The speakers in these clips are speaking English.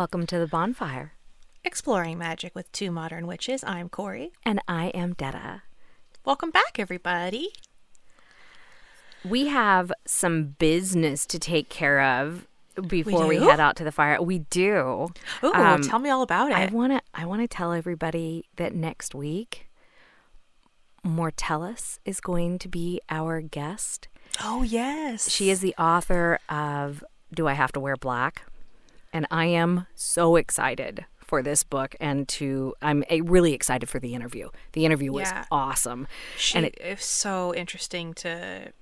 Welcome to the bonfire. Exploring Magic with Two Modern Witches. I'm Corey. And I am Detta. Welcome back, everybody. We have some business to take care of before we, do? head out to the fire. We do. Ooh, Um, tell me all about it. I want to I want to tell everybody that next week Mortellus is going to be our guest. oh, yes. She is the author of Do I Have to Wear Black? And I am so excited for this book and to I'm really excited for the interview. The interview was Yeah. awesome. She and it- is so interesting to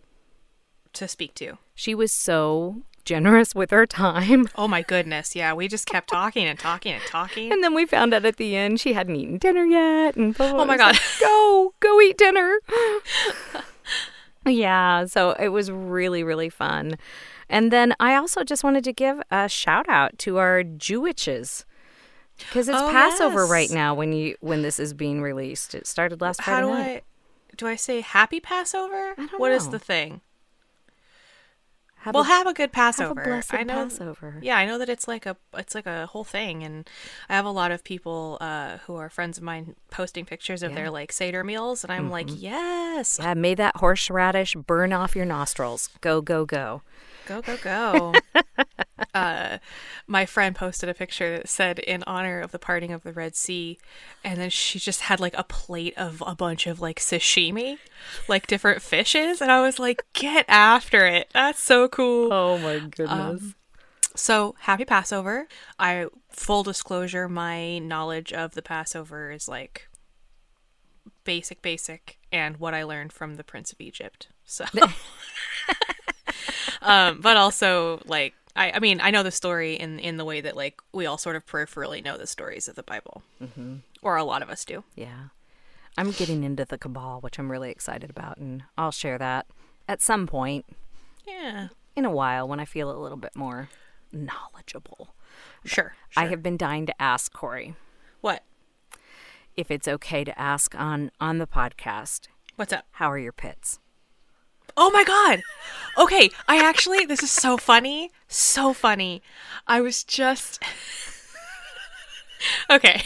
to speak to. She was so generous with her time. Oh my goodness. Yeah, we just kept talking and talking and talking. And then we found out at the end she hadn't eaten dinner yet. And blah, blah, Oh my blah. I was God. like, go, go eat dinner. yeah, so it was really, really fun. And then I also just wanted to give a shout out to our Jewishes. Because it's Oh, Passover yes. right now when you when this is being released. It started last How Friday do night. I do I say happy Passover? What is know. the thing? Have well, a- have a good have Passover. a I know Passover. Yeah, I know that it's like a it's like a whole thing, and I have a lot of people uh, who are friends of mine posting pictures of their like seder meals, and I'm like, yes, Yeah, may that horseradish burn off your nostrils. Go, go, go. Go go go. uh, my friend posted a picture that said in honor of the parting of the Red Sea, and then she just had like a plate of a bunch of like sashimi, like different fishes, and I was like, get after it. That's so cool. Oh my goodness. So happy Passover. I full disclosure, my knowledge of the Passover is like basic, basic, and what I learned from the Prince of Egypt. So, um, but also like I, I mean, I know the story in in the way that like we all sort of peripherally know the stories of the Bible, mm-hmm. or a lot of us do. Yeah. I'm getting into the Kabbalah, which I'm really excited about, and I'll share that at some point Yeah, in a while when I feel a little bit more knowledgeable. sure. sure. I have been dying to ask Corey what? if it's okay to ask on on the podcast, What's up? how are your pits? Oh my god. Okay, I actually this is so funny. So funny. I was just Okay.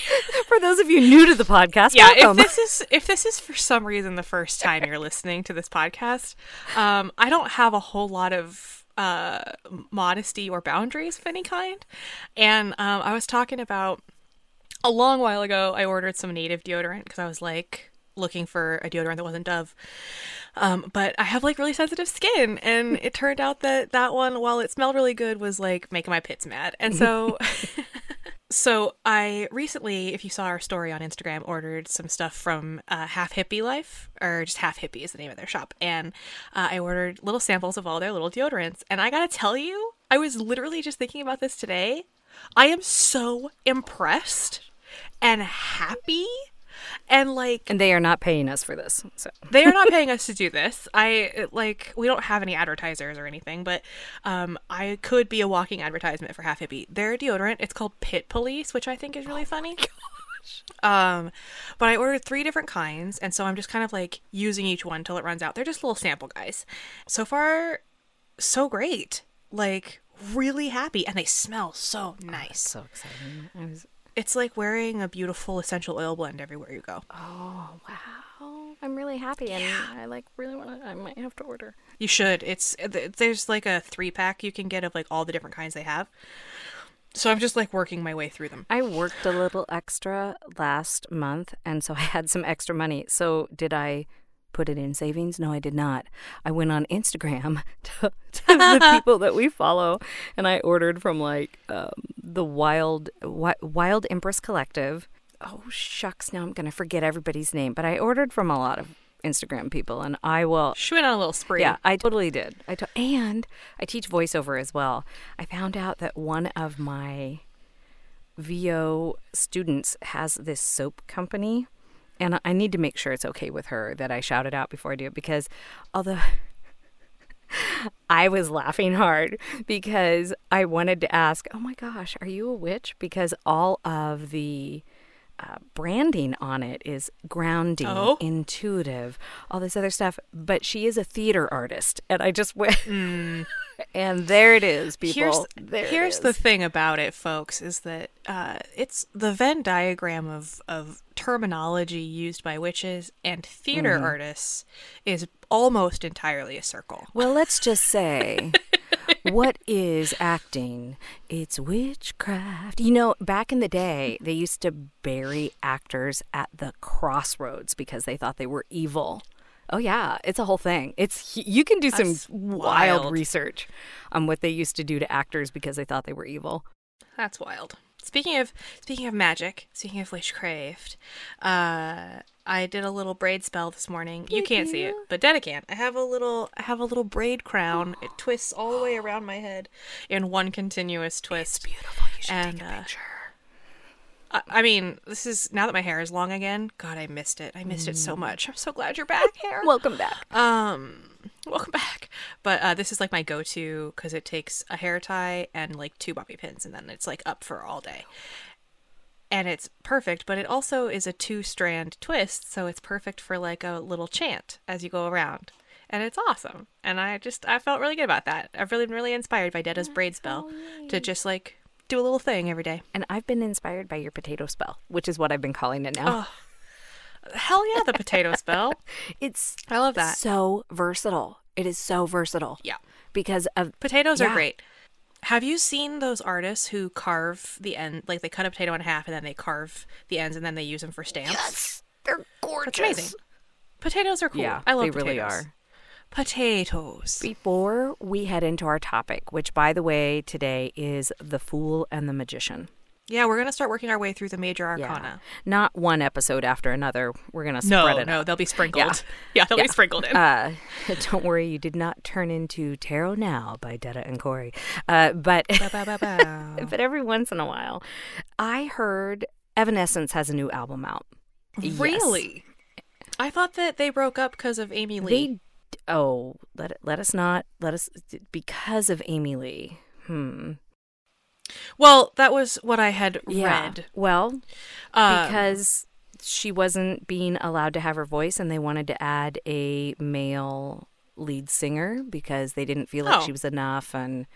For those of you new to the podcast, Yeah, if this is if this is for some reason the first time you're listening to this podcast, um I don't have a whole lot of uh modesty or boundaries of any kind. And um I was talking about a long while ago I ordered some native deodorant because I was like looking for a deodorant that wasn't Dove. Um, but I have like really sensitive skin, and it turned out that that one, while it smelled really good, was like making my pits mad. And so, so I recently, if you saw our story on Instagram, ordered some stuff from uh, Half Hippie Life, or just Half Hippie is the name of their shop, and uh, I ordered little samples of all their little deodorants. And I gotta tell you, I was literally just thinking about this today. I am so impressed and happy and like and they are not paying us for this. So they are not paying us to do this. I like we don't have any advertisers or anything, but um, I could be a walking advertisement for Half Hippie. Their deodorant, it's called Pit Police, which I think is really funny. Um, but I ordered three different kinds, and so I'm just kind of like using each one till it runs out. They're just little sample guys. So far, so great. Like really happy, and they smell so nice. so exciting. I was, It's like wearing a beautiful essential oil blend everywhere you go. oh wow, I'm really happy, and I like really want to. I might have to order. You should. It's th- there's like a three pack you can get of like all the different kinds they have. So I'm just like working my way through them. I worked a little extra last month, and so I had some extra money. So did I put it in savings? No, I did not. I went on Instagram to, to the people that we follow, and I ordered from like um, the Wild Wi- Wild Empress Collective. Oh shucks, now I'm gonna forget everybody's name, but I ordered from a lot of Instagram people, and I will. She went on a little spree. Yeah, I totally did. I to- and I teach voiceover as well. I found out that one of my VO students has this soap company, and I need to make sure it's okay with her that I shout it out before I do it because although I was laughing hard because I wanted to ask, oh my gosh, are you a witch? Because all of the uh, branding on it is grounding, Oh. intuitive, all this other stuff. But she is a theater artist, and I just went, and there it is, people. Here's here's the thing about it, folks, is that uh, it's the Venn diagram of of terminology used by witches and theater Mm-hmm. artists is almost entirely a circle. Well, let's just say, what is acting? It's witchcraft. You know, back in the day, they used to bury actors at the crossroads because they thought they were evil. Oh yeah, it's a whole thing. It's you can do some That's wild wild. research on what they used to do to actors because they thought they were evil. That's wild. Speaking of speaking of magic, speaking of witchcraft, uh, I did a little braid spell this morning. You can't see it, but Detta can. I have a little I have a little braid crown. It twists all the way around my head in one continuous twist. Beautiful. You should And, take a uh, picture. I, I mean, this is now that my hair is long again. God, I missed it. I missed it so much. I'm so glad you're back, hair. Welcome back. Um, welcome back. But uh, this is like my go-to because it takes a hair tie and like two bobby pins, and then it's like up for all day. And it's perfect, but it also is a two-strand twist, so it's perfect for like a little chant as you go around. And it's awesome. And I just I felt really good about that. I've really been really inspired by Detta's braid spell to just like do a little thing every day. And I've been inspired by your potato spell, which is what I've been calling it now. Oh, Hell yeah, the potato spell. It's I love that. so versatile. It is so versatile. Yeah. Because of Potatoes Yeah. are great. Have you seen those artists who carve the end, like they cut a potato in half and then they carve the ends and then they use them for stamps? yes, they're gorgeous. That's amazing. Potatoes are cool. Yeah, I love they potatoes. really are. Potatoes. Before we head into our topic, which by the way today is the Fool and the Magician. Yeah, we're gonna start working our way through the major arcana. Yeah. Not one episode after another. We're gonna No, spread it no, out. they'll be sprinkled. Yeah. Yeah, they'll Yeah. be sprinkled in. Uh, don't worry, you did not turn into Tarot Now by Detta and Corey. Uh, but but every once in a while, I heard Evanescence has a new album out. Yes. Really? I thought that they broke up because of Amy Lee. They oh let let us not let us because of Amy Lee. Hmm. well, that was what I had Yeah. read. Well, Um, because she wasn't being allowed to have her voice, and they wanted to add a male lead singer because they didn't feel like Oh. she was enough. And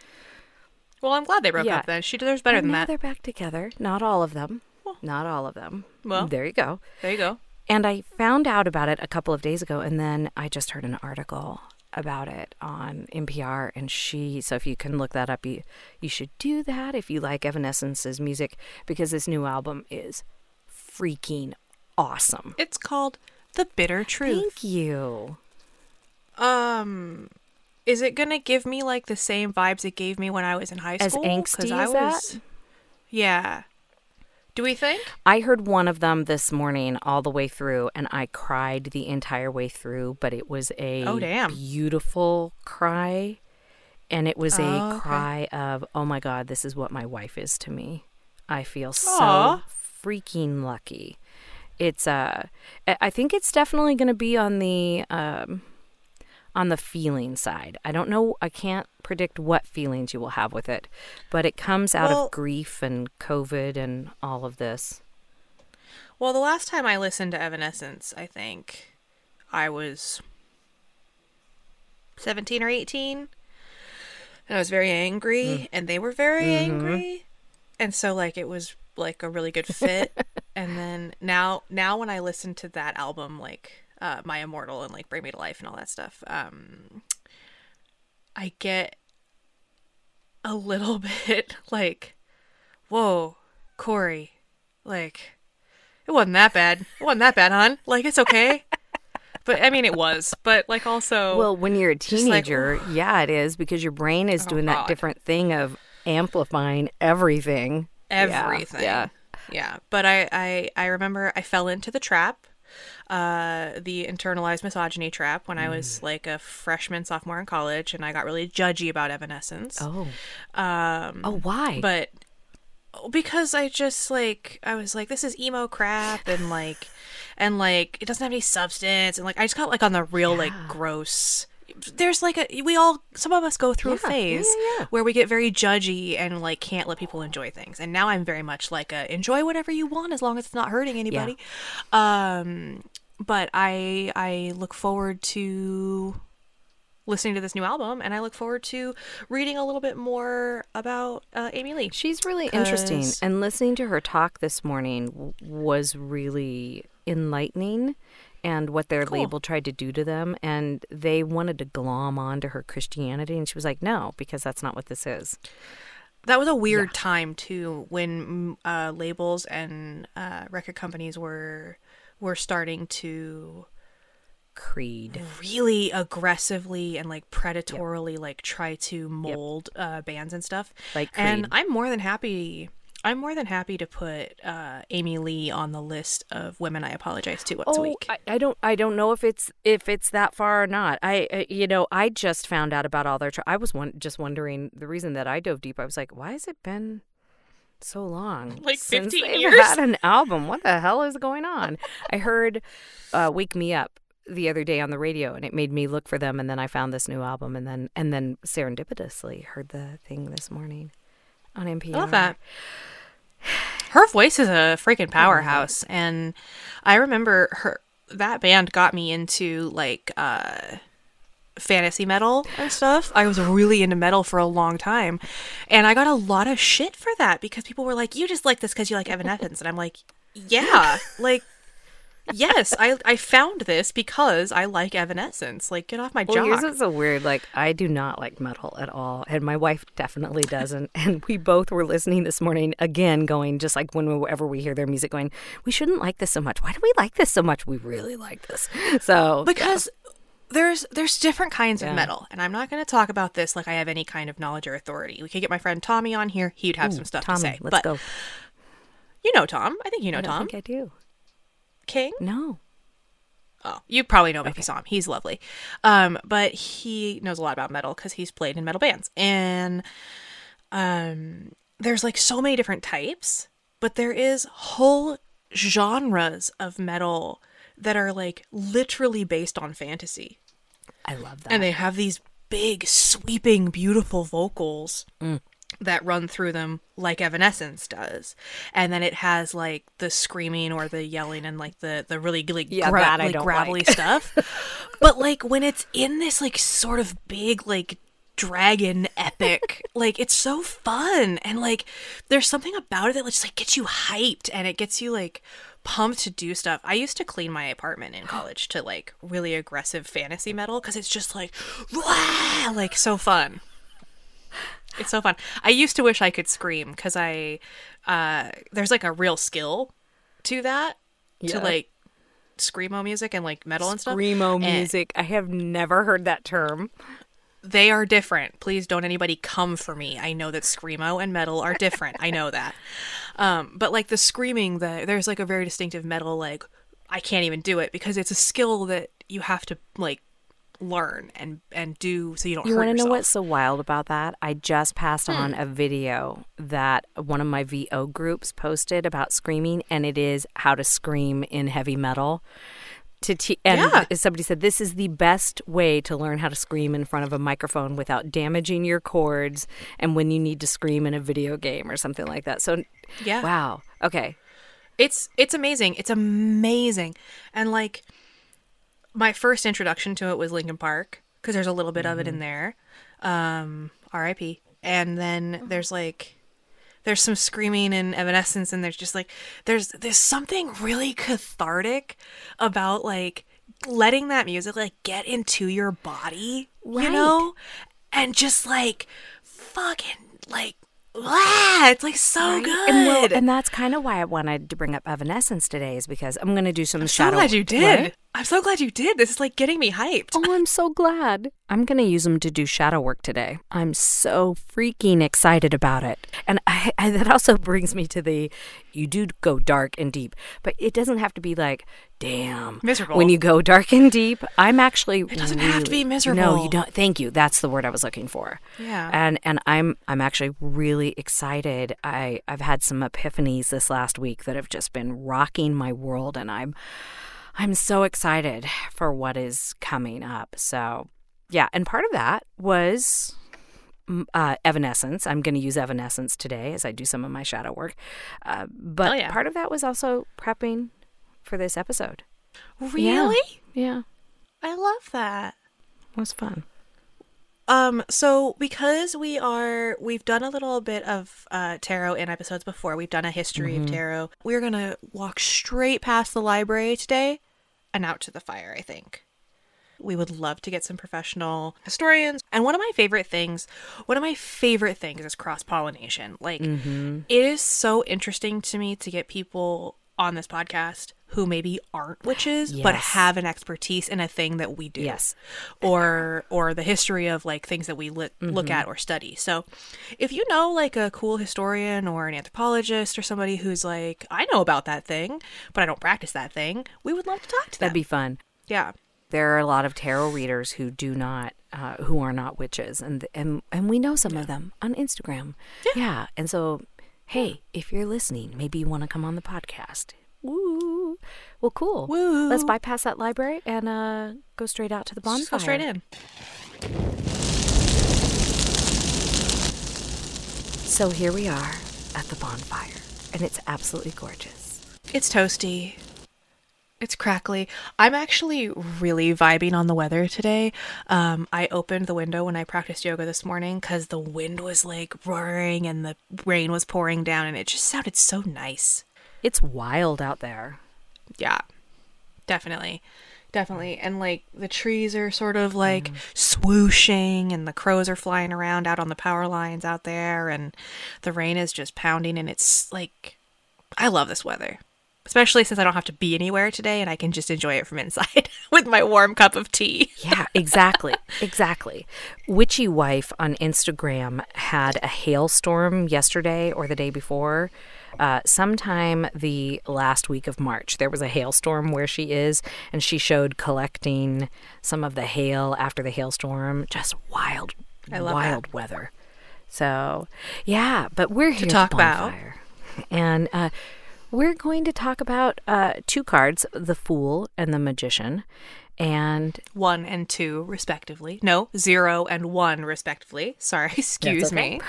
well, I'm glad they broke Yeah. up then. She deserves better and than that. they're back together. Not all of them. Well. Not all of them. Well. there you go. There you go. And I found out about it a couple of days ago, and then I just heard an article about it on NPR. And she, so if you can look that up, you you should do that if you like Evanescence's music because this new album is freaking awesome. It's called The Bitter Truth. Thank you. Um, is it gonna give me like the same vibes it gave me when I was in high school? As angsty I as that? Yeah. Do we think? I heard one of them this morning all the way through, and I cried the entire way through. But it was a Oh, damn. beautiful cry, and it was a Oh, okay. cry of "Oh my God, this is what my wife is to me." I feel so Aw. freaking lucky. It's uh, I I think it's definitely going to be on the um, on the feeling side. I don't know. I can't predict what feelings you will have with it, but it comes out Well- of grief and COVID and all of this. Well, the last time I listened to Evanescence, I think I was 17 or 18. And I was very angry, mm. and they were very mm-hmm. angry. And so, like, it was like a really good fit. and then now, now when I listen to that album, like uh, My Immortal and like Bring Me to Life and all that stuff, um, I get a little bit like, whoa, Corey, like, it wasn't that bad. It wasn't that bad, hon. Like it's okay. but I mean, it was. But like also, Well, when you're a just like, teenager, yeah, it is because your brain is Oh, doing that different thing of amplifying everything. Yeah, everything. Yeah. yeah. But I, I, I remember I fell into the trap, uh, the internalized misogyny trap when I Mm. was like a freshman, sophomore in college, and I got really judgy about Evanescence. Oh. Um, Oh, why? but because I just like I was like this is emo crap and like and like it doesn't have any substance and like I just got like on the real like gross there's like a we all some of us go through a Yeah, yeah, phase yeah, yeah. where we get very judgy and like can't let people enjoy things. And now I'm very much like a enjoy whatever you want as long as it's not hurting anybody. Um but I I look forward to listening to this new album and I look forward to reading a little bit more about uh, Amy Lee. She's really interesting. And listening to her talk this morning w- was really enlightening and what their Cool. label tried to do to them. And they wanted to glom onto her Christianity. And she was like, no, because that's not what this is. That was a weird time too, when uh, labels and uh, record companies were were starting to Creed. really aggressively and like predatorily like try to mold uh, bands and stuff. Like and I'm more than happy. I'm more than happy to put uh, Amy Lee on the list of women I apologize to once a Oh, week. I, I don't. I don't know if it's if it's that far or not. I, uh, you know, I just found out about all their. Tr- I was one, just wondering the reason that I dove deep. I was like, why has it been so long? Like since 15 they've years? Had an album. What the hell is going on? I heard uh, "Wake Me Up" the other day on the radio, and it made me look for them. And then I found this new album, and then and then serendipitously heard the thing this morning on NPR. I love that. Her voice is a freaking powerhouse, and I remember her that band got me into like uh fantasy metal and stuff. I was really into metal for a long time, and I got a lot of shit for that because people were like, "You just like this because you like Evanescence," and I'm like, "Yeah, like." Yes, I I found this because I like Evanescence. Like, get off my Well, jock. here's what's so weird. Like, I do not like metal at all, and my wife definitely doesn't. And we both were listening this morning again, going just like when whenever we hear their music, going, "We shouldn't like this so much. Why do we like this so much? We really like this." So because there's there's different kinds Yeah. of metal and i'm not going to talk about this like i have any kind of knowledge or authority we could get my friend tommy on here he'd have some stuff Tommy, to say let's but go. you know tom i think you know I tom think I do. King? No. oh. You probably know him if you saw him. He's lovely. Um but he knows a lot about metal because he's played in metal bands. And um there's like so many different types but there is whole genres of metal that are like literally based on fantasy. I love that. and they have these big sweeping beautiful vocals. Mm. That run through them like evanescence does and then it has like the screaming or the yelling and like the the really like, Yeah, gra- like gravelly like. stuff but like when it's in this like sort of big like dragon epic like it's so fun and like there's something about it that just like gets you hyped and it gets you like pumped to do stuff i used to clean my apartment in college to like really aggressive fantasy metal because it's just like "Wah!" like so fun it's so fun i used to wish i could scream because i uh there's like a real skill to that to Yeah. like screamo music and like metal and stuff Screamo And- music. I have never heard that term. they are different. Please don't anybody come for me. I know that screamo and metal are different. I know that. Um, but like the screaming, the there's like a very distinctive metal. Like I can't even do it because it's a skill that you have to like learn and and do so you don't You want to know what's so wild about that? I just passed on hmm. a video that one of my VO groups posted about screaming, and it is how to scream in heavy metal. To te- and Yeah. somebody said this is the best way to learn how to scream in front of a microphone without damaging your cords, and when you need to scream in a video game or something like that. So, Yeah. wow, okay, It's it's amazing. It's amazing. And like my first introduction to it was Linkin Park because there's a little bit of it in there. Um RIP. And then there's like there's some screaming and evanescence and there's just like there's there's something really cathartic about like letting that music like get into your body, you know? And just like fucking like wow, it's like so good. And, well, and that's kind of why I wanted to bring up Evanescence today, is because I'm going to do some so shadow. glad you did. Right? I'm so glad you did. This is like getting me hyped. Oh, I'm so glad. I'm going to use them to do shadow work today. I'm so freaking excited about it. And I, I, that also brings me to the you do go dark and deep, but it doesn't have to be like, damn. Miserable. When you go dark and deep, I'm actually It doesn't have to be miserable. No, you don't. Thank you. That's the word I was looking for. Yeah. And and I'm I'm actually really excited. I I've had some epiphanies this last week that have just been rocking my world and I'm I'm so excited for what is coming up. So, yeah, and part of that was mm, uh, Evanescence. I'm going to use Evanescence today as I do some of my shadow work. Uh, but Oh, yeah. part of that was also prepping for this episode. Really? Yeah, I love that. it was fun. Um, so because we are we've done a little bit of uh tarot in episodes before, we've done a history of tarot. We're gonna walk straight past the library today and out to the fire, I think. We would love to get some professional historians. And one of my favorite things, one of my favorite things is cross pollination. Like, mm-hmm. it is so interesting to me to get people on this podcast who maybe aren't witches but have an expertise in a thing that we do Yes. or or the history of like things that we li- look at or study. So, if you know like a cool historian or an anthropologist or somebody who's like, I know about that thing, but I don't practice that thing, we would love to talk to them. That'd be fun. yeah. There are a lot of tarot readers who do not, uh, who are not witches, and and and we know some of them on Instagram. Yeah. and so, hey, if you're listening, maybe you want to come on the podcast. Woo! Well, cool. Woo. Let's bypass that library and uh, go straight out to the bonfire. Just go straight in. So here we are at the bonfire, and it's absolutely gorgeous. It's toasty. It's crackly. I'm actually really vibing on the weather today. Um, I opened the window when I practiced yoga this morning because the wind was like roaring and the rain was pouring down, and it just sounded so nice. It's wild out there. Yeah, definitely. Definitely. And like the trees are sort of like swooshing and the crows are flying around out on the power lines out there and the rain is just pounding and it's like I love this weather. Especially since I don't have to be anywhere today and I can just enjoy it from inside with my warm cup of tea. Yeah, exactly. exactly. Witchy Wife on Instagram had a hailstorm yesterday or the day before. Uh, sometime the last week of March, there was a hailstorm where she is, and she showed collecting some of the hail after the hailstorm. Just wild, wild weather. So, yeah, but we're here to talk about- And uh, we're going to talk about uh, two cards the Fool and the Magician. And One and two, respectively. No, zero and one, respectively. Sorry, excuse okay. me.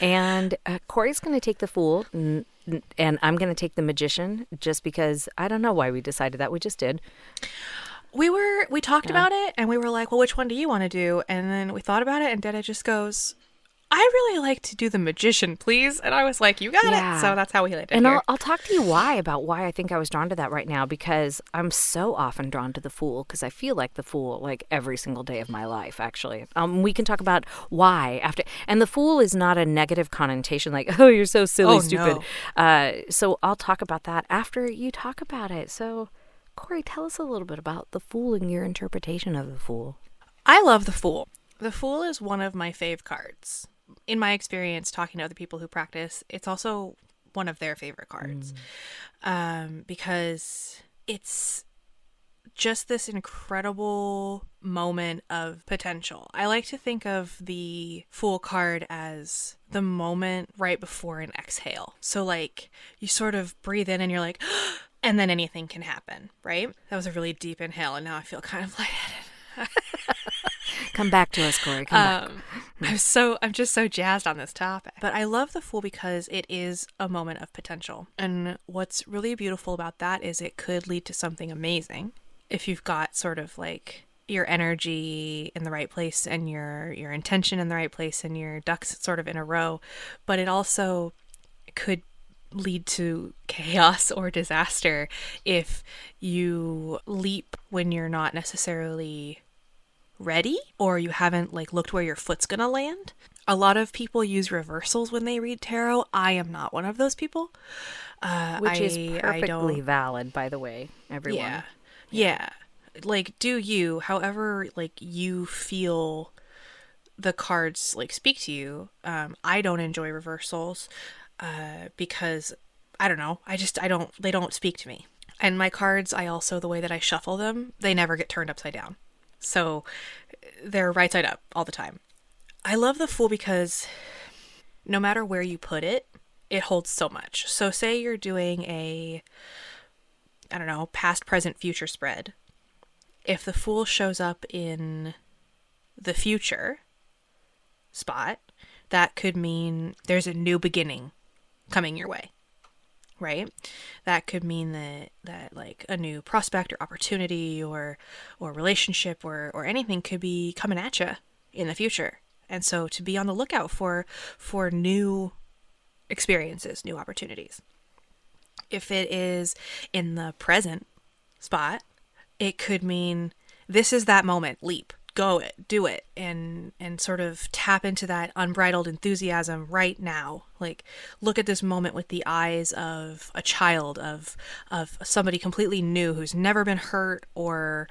And uh, Corey's going to take the fool, n- n- and I'm going to take the magician, just because I don't know why we decided that. We just did. we were we talked about it and we were like well which one do you want to do and then we thought about it and Detta just goes i really like to do the magician please and i was like you got Yeah. it so that's how we landed And here I'll, I'll talk to you why about why I think I was drawn to that right now because I'm so often drawn to the fool because I feel like the fool like every single day of my life. Actually, um, we can talk about why after. And the fool is not a negative connotation like oh you're so silly Oh, stupid. no. Uh, so I'll talk about that after you talk about it. So Corey, tell us a little bit about the fool and your interpretation of the fool. i love the fool the fool is one of my fave cards in my experience talking to other people who practice it's also one of their favorite cards um, because it's just this incredible moment of potential. I like to think of the Fool card as the moment right before an exhale. So, like, you sort of breathe in and you're like, and then anything can happen, right? That was a really deep inhale, and now I feel kind of lightheaded. Come back to us, Corey. Come back. Um, I'm so I'm just so jazzed on this topic. But I love the fool because it is a moment of potential. And what's really beautiful about that is it could lead to something amazing if you've got sort of like your energy in the right place and your your intention in the right place and your ducks sort of in a row. But it also could lead to chaos or disaster if you leap when you're not necessarily ready or you haven't like looked where your foot's gonna land. A lot of people use reversals when they read tarot. I am not one of those people. Uh, Which is I- I perfectly valid, by the way, everyone. yeah. Yeah. like do you however like you feel the cards like speak to you um i don't enjoy reversals uh because i don't know i just i don't they don't speak to me and my cards i also the way that i shuffle them they never get turned upside down so they're right side up all the time. I love the fool because no matter where you put it it holds so much. So say you're doing a i don't know past present future spread. If the fool shows up in the future spot, that could mean there's a new beginning coming your way. Right? That could mean that that like a new prospect or opportunity or or relationship or or anything could be coming at you in the future. And so to be on the lookout for for new experiences, new opportunities. If it is in the present spot, it could mean this is that moment leap go it do it and and sort of tap into that unbridled enthusiasm right now. Like look at this moment with the eyes of a child of of somebody completely new who's never been hurt or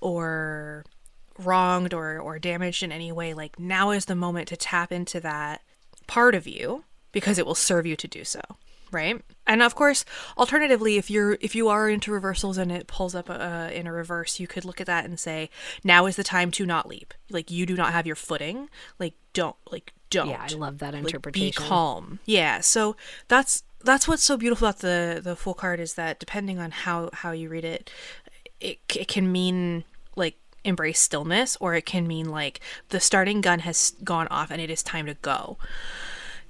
or wronged or or damaged in any way. Like now is the moment to tap into that part of you because it will serve you to do so right? And of course alternatively if you're if you are into reversals and it pulls up uh, in a reverse you could look at that and say now is the time to not leap. Like you do not have your footing. Like don't like don't. Yeah, I love that like, interpretation. be calm. Yeah so that's that's what's so beautiful about the the fool card is that depending on how how you read it it, it can mean like embrace stillness or it can mean like the starting gun has gone off and it is time to go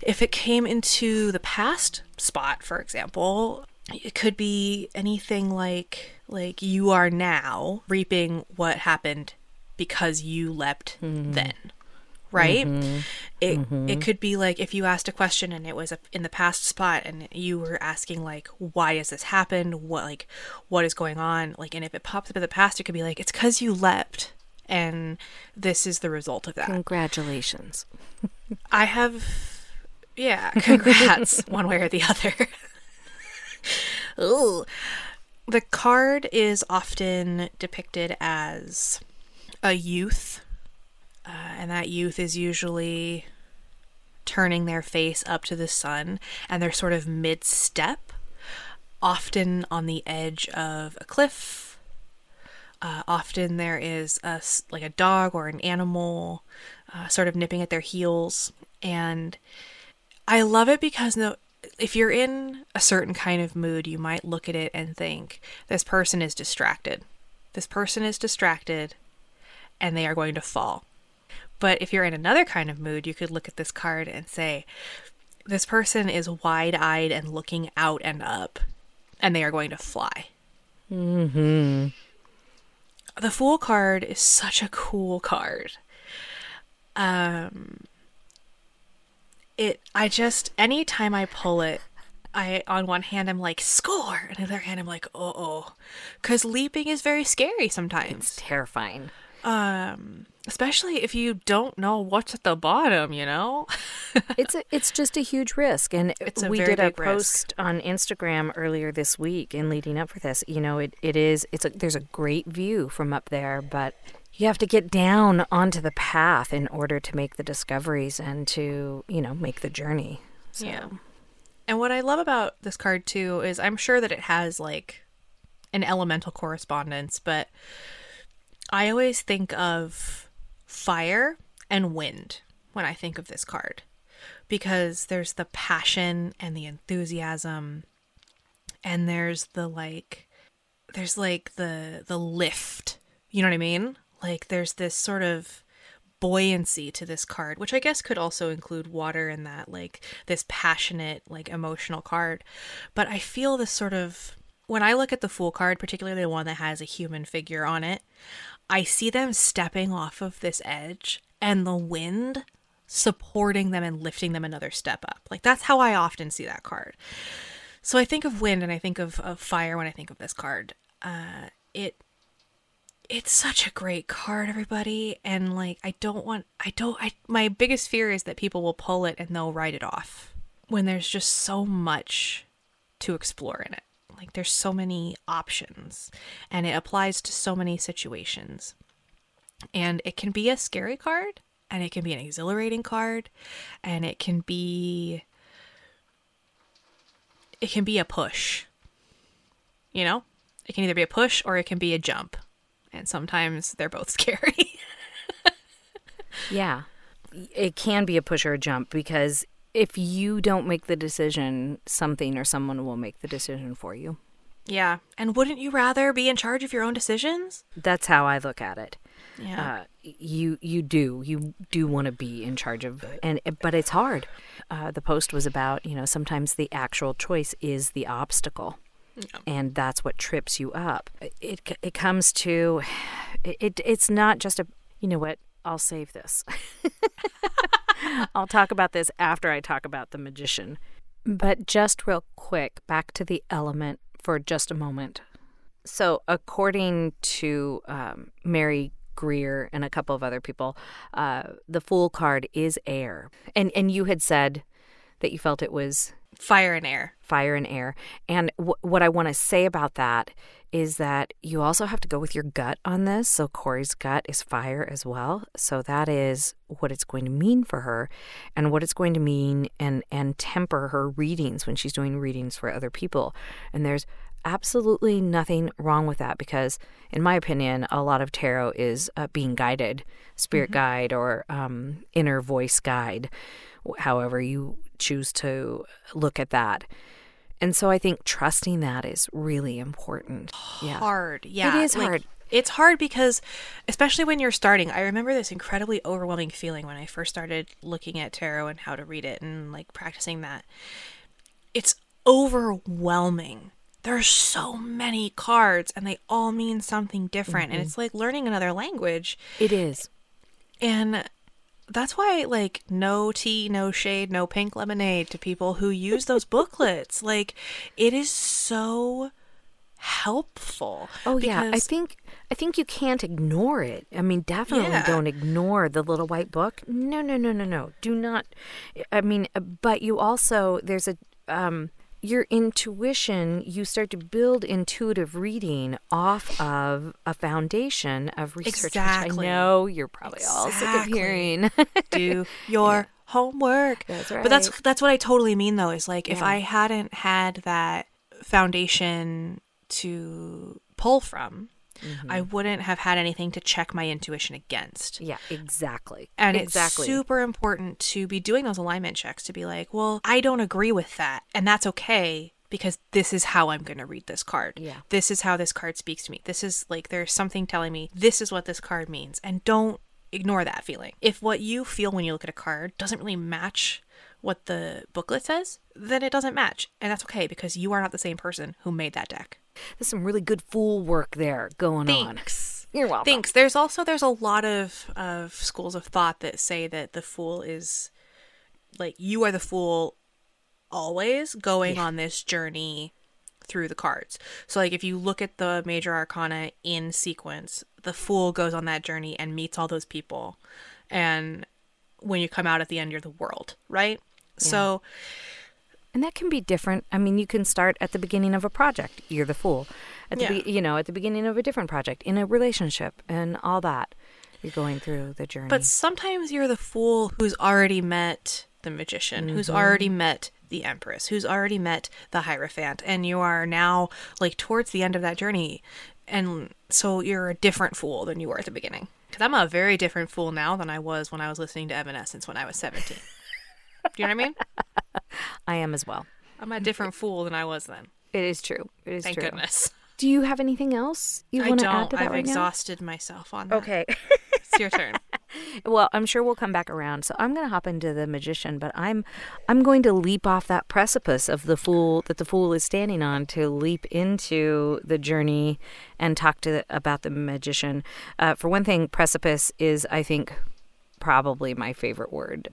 if it came into the past spot for example it could be anything like like you are now reaping what happened because you leapt mm-hmm. then right? Mm-hmm. It mm-hmm. it could be like if you asked a question and it was a, in the past spot and you were asking like why has this happened? What like what is going on? Like and if it pops up in the past it could be like it's cuz you leapt and this is the result of that. Congratulations. I have, yeah, congrats, one way or the other. Ooh. The card is often depicted as a youth, uh, and that youth is usually turning their face up to the sun, and they're sort of mid step, often on the edge of a cliff. Uh, often there is a like a dog or an animal uh, sort of nipping at their heels and i love it because no if you're in a certain kind of mood you might look at it and think this person is distracted this person is distracted and they are going to fall but if you're in another kind of mood you could look at this card and say this person is wide-eyed and looking out and up and they are going to fly Mhm. the Fool card is such a cool card. Um, it I just anytime I pull it, I on one hand I'm like score, and on the other hand I'm like oh oh, because leaping is very scary sometimes. It's terrifying. Um, especially if you don't know what's at the bottom, you know. it's a, it's just a huge risk and It's a we did a risk. post on instagram earlier this week in leading up for this you know it, it is it's a there's a great view from up there but you have to get down onto the path in order to make the discoveries and to you know make the journey so Yeah. And what I love about this card too is I'm sure that it has like an elemental correspondence, but I always think of fire and wind when I think of this card because there's the passion and the enthusiasm and there's the like there's like the the lift. You know what I mean? Like there's this sort of buoyancy to this card, which I guess could also include water in that, like this passionate, like emotional card. But I feel this sort of when I look at the Fool card, particularly the one that has a human figure on it, I see them stepping off of this edge and the wind supporting them and lifting them another step up. Like that's how I often see that card. So I think of wind and I think of, of fire when I think of this card. Uh, it it's such a great card everybody and like i don't want i don't i my biggest fear is that people will pull it and they'll write it off when there's just so much to explore in it like there's so many options and it applies to so many situations. And it can be a scary card and it can be an exhilarating card and it can be it can be a push. You know? It can either be a push or it can be a jump. And sometimes they're both scary. Yeah. It can be a push or a jump because if you don't make the decision, something or someone will make the decision for you. yeah. And wouldn't you rather be in charge of your own decisions? That's how I look at it. Yeah. Uh, you you do you do want to be in charge of and but it's hard. Uh, the post was about you know sometimes the actual choice is the obstacle, and that's what trips you up. It it comes to it, it it's not just a you know what I'll save this. I'll talk about this after I talk about the magician. But just real quick, back to the element for just a moment. So, according to um, Mary Greer and a couple of other people, uh, the Fool card is air, and and you had said that you felt it was Fire and air. fire and air. And w- what I want to say about that is that you also have to go with your gut on this. So Corey's gut is fire as well. So that is what it's going to mean for her and what it's going to mean and and temper her readings when she's doing readings for other people. And there's absolutely nothing wrong with that because in my opinion a lot of tarot is uh, being guided spirit guide or um, inner voice guide however you choose to look at that. And so I think trusting that is really important. Yeah. Hard. Yeah. is hard. It's hard because, especially when you're starting, I remember this incredibly overwhelming feeling when I first started looking at tarot and how to read it and like practicing that. It's overwhelming. There are so many cards and they all mean something different. And mm-hmm. it's like learning another language. It is. And that's why, like, no tea, no shade, no pink lemonade to people who use those booklets. Like, it is so helpful. Oh yeah, I think I think you can't ignore it. I mean, definitely Yeah. don't ignore the little white book. No, no, no, no, no. Do not. I mean, uh, but you also there's a um your intuition. You start to build intuitive reading off of a foundation of research. which Exactly. I know you're probably all sick of hearing. do your homework. That's But that's that's what I totally mean though. Is like if I hadn't had that foundation to pull from, Mm-hmm. I wouldn't have had anything to check my intuition against. yeah, exactly. And exactly. it's super important to be doing those alignment checks to be like, well, I don't agree with that. And that's okay because this is how I'm going to read this card. Yeah. This is how this card speaks to me. This is like, there's something telling me this is what this card means. And don't ignore that feeling. If what you feel when you look at a card doesn't really match what the booklet says, then it doesn't match. And that's okay because you are not the same person who made that deck. There's some really good fool work there going on. Thanks. You're welcome. Thanks. There's also there's a lot of of schools of thought that say that the fool is like you are the fool always going on this journey through the cards. So like if you look at the major arcana in sequence, the fool goes on that journey and meets all those people. And when you come out at the end you're the world, right? So And that can be different. I mean, you can start at the beginning of a project. You're the fool. At the Yeah. be- you know, at the beginning of a different project, in a relationship, and all that. You're going through the journey. But sometimes you're the fool who's already met the magician, who's mm-hmm. already met the empress, who's already met the hierophant, and you are now like towards the end of that journey. And so you're a different fool than you were at the beginning. Because I'm a very different fool now than I was when I was listening to Evanescence when I was 17. Do you know what I mean? I am as well. I'm a different fool than I was then. It is true. It is Thank true. goodness. Do you have anything else you I want to add don't. to that I've right exhausted myself on that. Okay. It's your turn. well, I'm sure we'll come back around. So I'm going to hop into the magician, but I'm I'm going to leap off that precipice of the fool that the fool is standing on to leap into the journey and talk to the, about the magician. Uh, for one thing, precipice is I think probably my favorite word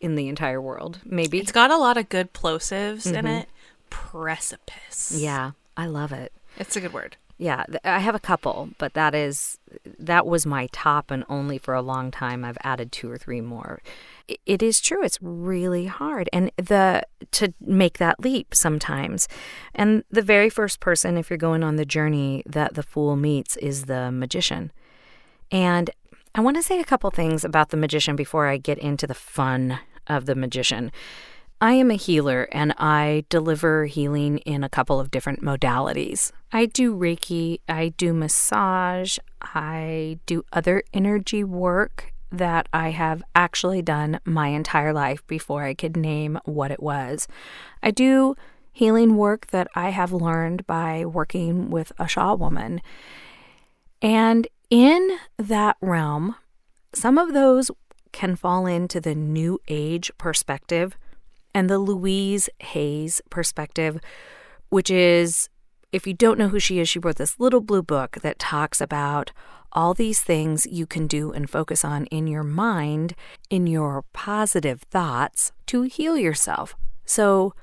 in the entire world. Maybe. It's got a lot of good plosives in mm-hmm. it. Precipice. yeah, I love it. It's a good word. Yeah, th- I have a couple, but that is that was my top and only for a long time. I've added two or three more. It is true. It's really hard and the to make that leap sometimes. And the very first person if you're going on the journey that the fool meets is the magician. And I want to say a couple things about the magician before I get into the fun of the magician. I am a healer and I deliver healing in a couple of different modalities. I do Reiki, I do massage, I do other energy work that I have actually done my entire life before I could name what it was. I do healing work that I have learned by working with a Shaw woman. And in that realm, some of those can fall into the new age perspective and the Louise Hayes perspective, which is if you don't know who she is, she wrote this little blue book that talks about all these things you can do and focus on in your mind, in your positive thoughts to heal yourself. So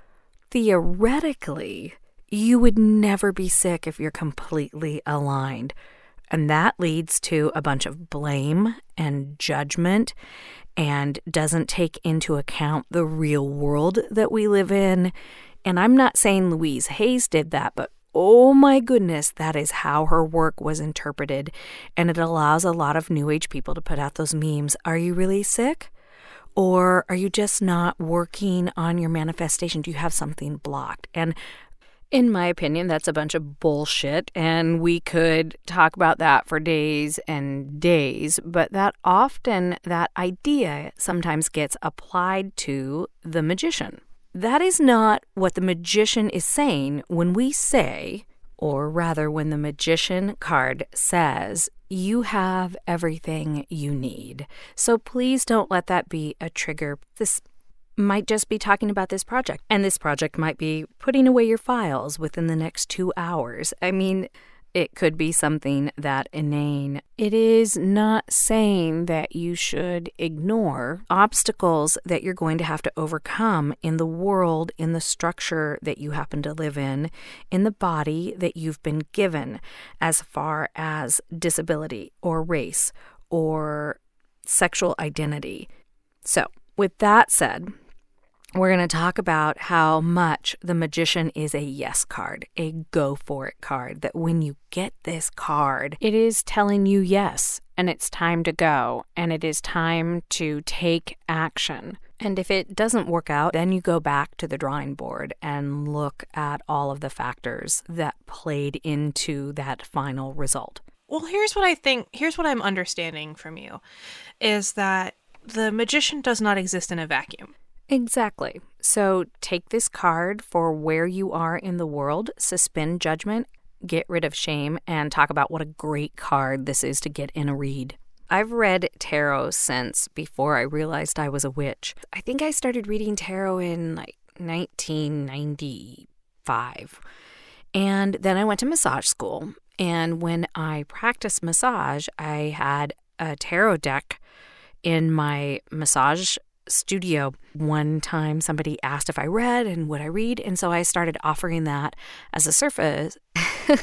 theoretically, you would never be sick if you're completely aligned. And that leads to a bunch of blame and judgment and doesn't take into account the real world that we live in. And I'm not saying Louise Hayes did that, but oh my goodness, that is how her work was interpreted. And it allows a lot of New Age people to put out those memes Are you really sick? Or are you just not working on your manifestation? Do you have something blocked? And in my opinion, that's a bunch of bullshit, and we could talk about that for days and days. But that often, that idea sometimes gets applied to the magician. That is not what the magician is saying when we say, or rather, when the magician card says, you have everything you need. So please don't let that be a trigger. This might just be talking about this project, and this project might be putting away your files within the next two hours. I mean, it could be something that inane. It is not saying that you should ignore obstacles that you're going to have to overcome in the world, in the structure that you happen to live in, in the body that you've been given, as far as disability or race or sexual identity. So, with that said, we're going to talk about how much the magician is a yes card, a go for it card. That when you get this card, it is telling you yes, and it's time to go, and it is time to take action. And if it doesn't work out, then you go back to the drawing board and look at all of the factors that played into that final result. Well, here's what I think, here's what I'm understanding from you is that the magician does not exist in a vacuum. Exactly. So take this card for where you are in the world, suspend judgment, get rid of shame, and talk about what a great card this is to get in a read. I've read tarot since before I realized I was a witch. I think I started reading tarot in like 1995. And then I went to massage school. And when I practiced massage, I had a tarot deck in my massage studio. One time somebody asked if I read and would I read, and so I started offering that as a service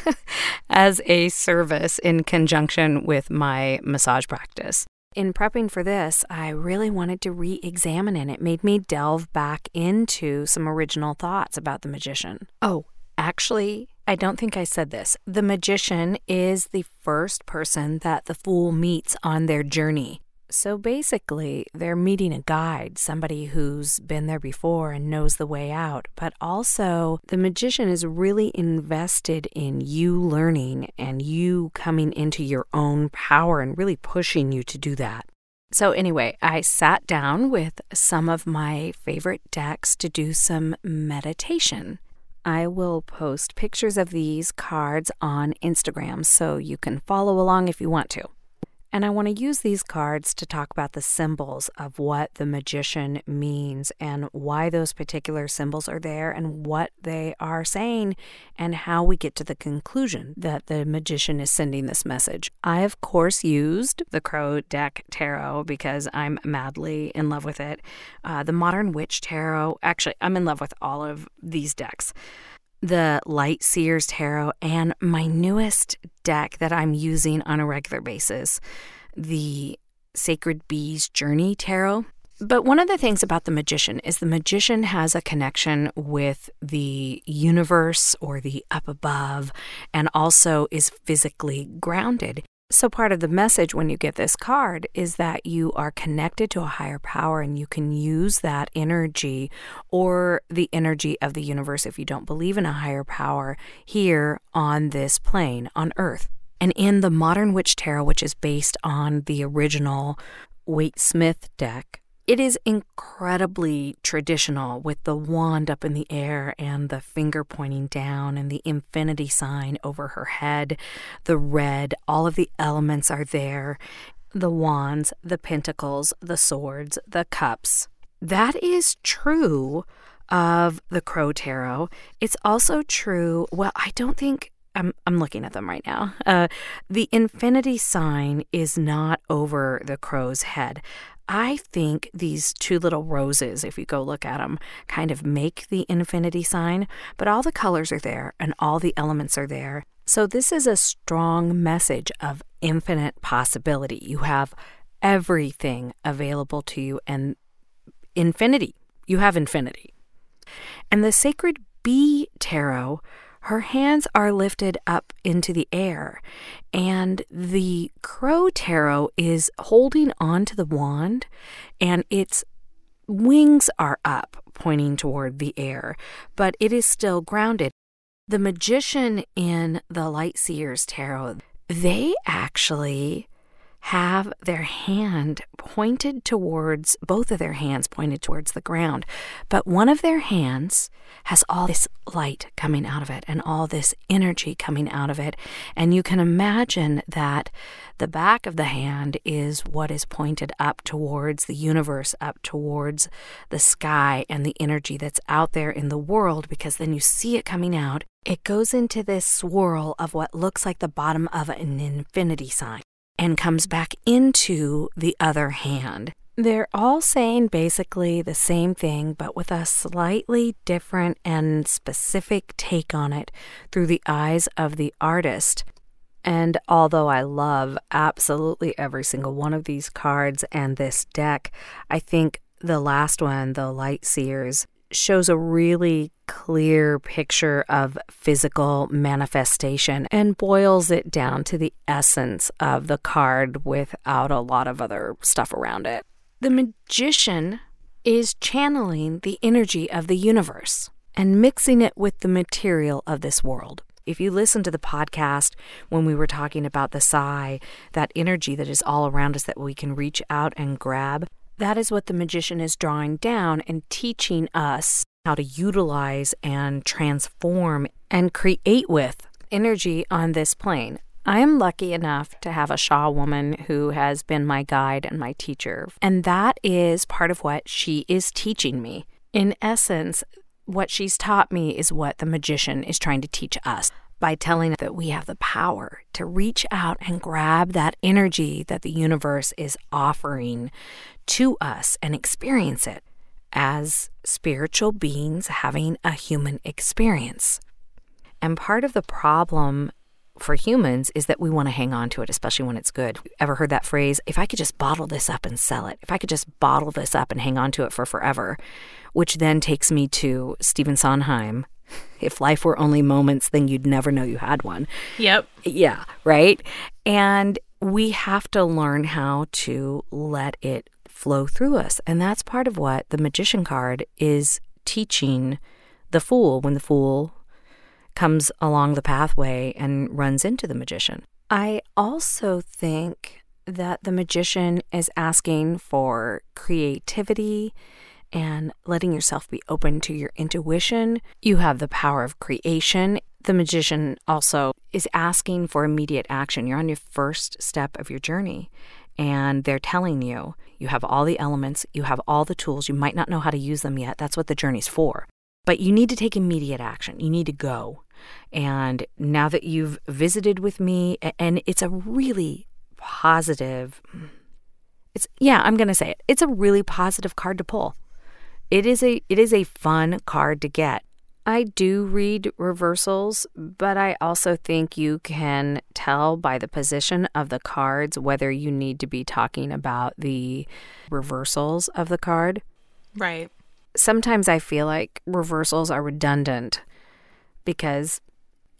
as a service in conjunction with my massage practice. In prepping for this, I really wanted to re examine it. It made me delve back into some original thoughts about the magician. Oh, actually, I don't think I said this. The magician is the first person that the fool meets on their journey. So basically, they're meeting a guide, somebody who's been there before and knows the way out. But also, the magician is really invested in you learning and you coming into your own power and really pushing you to do that. So, anyway, I sat down with some of my favorite decks to do some meditation. I will post pictures of these cards on Instagram so you can follow along if you want to. And I want to use these cards to talk about the symbols of what the magician means and why those particular symbols are there and what they are saying and how we get to the conclusion that the magician is sending this message. I, of course, used the Crow Deck Tarot because I'm madly in love with it. Uh, the Modern Witch Tarot, actually, I'm in love with all of these decks. The Light Seers Tarot and my newest deck that I'm using on a regular basis, the Sacred Bees Journey Tarot. But one of the things about the magician is the magician has a connection with the universe or the up above and also is physically grounded. So, part of the message when you get this card is that you are connected to a higher power and you can use that energy or the energy of the universe if you don't believe in a higher power here on this plane, on Earth. And in the Modern Witch Tarot, which is based on the original Waite Smith deck, it is incredibly traditional with the wand up in the air and the finger pointing down and the infinity sign over her head, the red, all of the elements are there the wands, the pentacles, the swords, the cups. That is true of the Crow Tarot. It's also true, well, I don't think I'm I'm looking at them right now. Uh, the infinity sign is not over the crow's head. I think these two little roses, if you go look at them, kind of make the infinity sign, but all the colors are there and all the elements are there. So, this is a strong message of infinite possibility. You have everything available to you and infinity. You have infinity. And the Sacred Bee Tarot her hands are lifted up into the air, and the crow tarot is holding on to the wand, and its wings are up, pointing toward the air, but it is still grounded. The magician in the Light Seers tarot, they actually have their hand pointed towards, both of their hands pointed towards the ground. But one of their hands has all this light coming out of it and all this energy coming out of it. And you can imagine that the back of the hand is what is pointed up towards the universe, up towards the sky and the energy that's out there in the world, because then you see it coming out. It goes into this swirl of what looks like the bottom of an infinity sign and comes back into the other hand. They're all saying basically the same thing, but with a slightly different and specific take on it through the eyes of the artist. And although I love absolutely every single one of these cards and this deck, I think the last one, the Light Seers, shows a really clear picture of physical manifestation and boils it down to the essence of the card without a lot of other stuff around it. The magician is channeling the energy of the universe and mixing it with the material of this world. If you listen to the podcast when we were talking about the psi, that energy that is all around us that we can reach out and grab, that is what the magician is drawing down and teaching us how to utilize and transform and create with energy on this plane. I'm lucky enough to have a Shaw woman who has been my guide and my teacher, and that is part of what she is teaching me. In essence, what she's taught me is what the magician is trying to teach us by telling that we have the power to reach out and grab that energy that the universe is offering to us and experience it as spiritual beings having a human experience. And part of the problem for humans is that we want to hang on to it, especially when it's good. Ever heard that phrase? If I could just bottle this up and sell it, if I could just bottle this up and hang on to it for forever, which then takes me to Stephen Sondheim, if life were only moments, then you'd never know you had one. Yep. Yeah, right? And we have to learn how to let it flow through us. And that's part of what the magician card is teaching the fool when the fool comes along the pathway and runs into the magician. I also think that the magician is asking for creativity and letting yourself be open to your intuition. You have the power of creation. The magician also is asking for immediate action. You're on your first step of your journey, and they're telling you you have all the elements, you have all the tools. You might not know how to use them yet. That's what the journey's for. But you need to take immediate action. You need to go. And now that you've visited with me, and it's a really positive, it's, yeah, I'm going to say it. It's a really positive card to pull it is a it is a fun card to get. I do read reversals, but I also think you can tell by the position of the cards whether you need to be talking about the reversals of the card. Right. Sometimes I feel like reversals are redundant because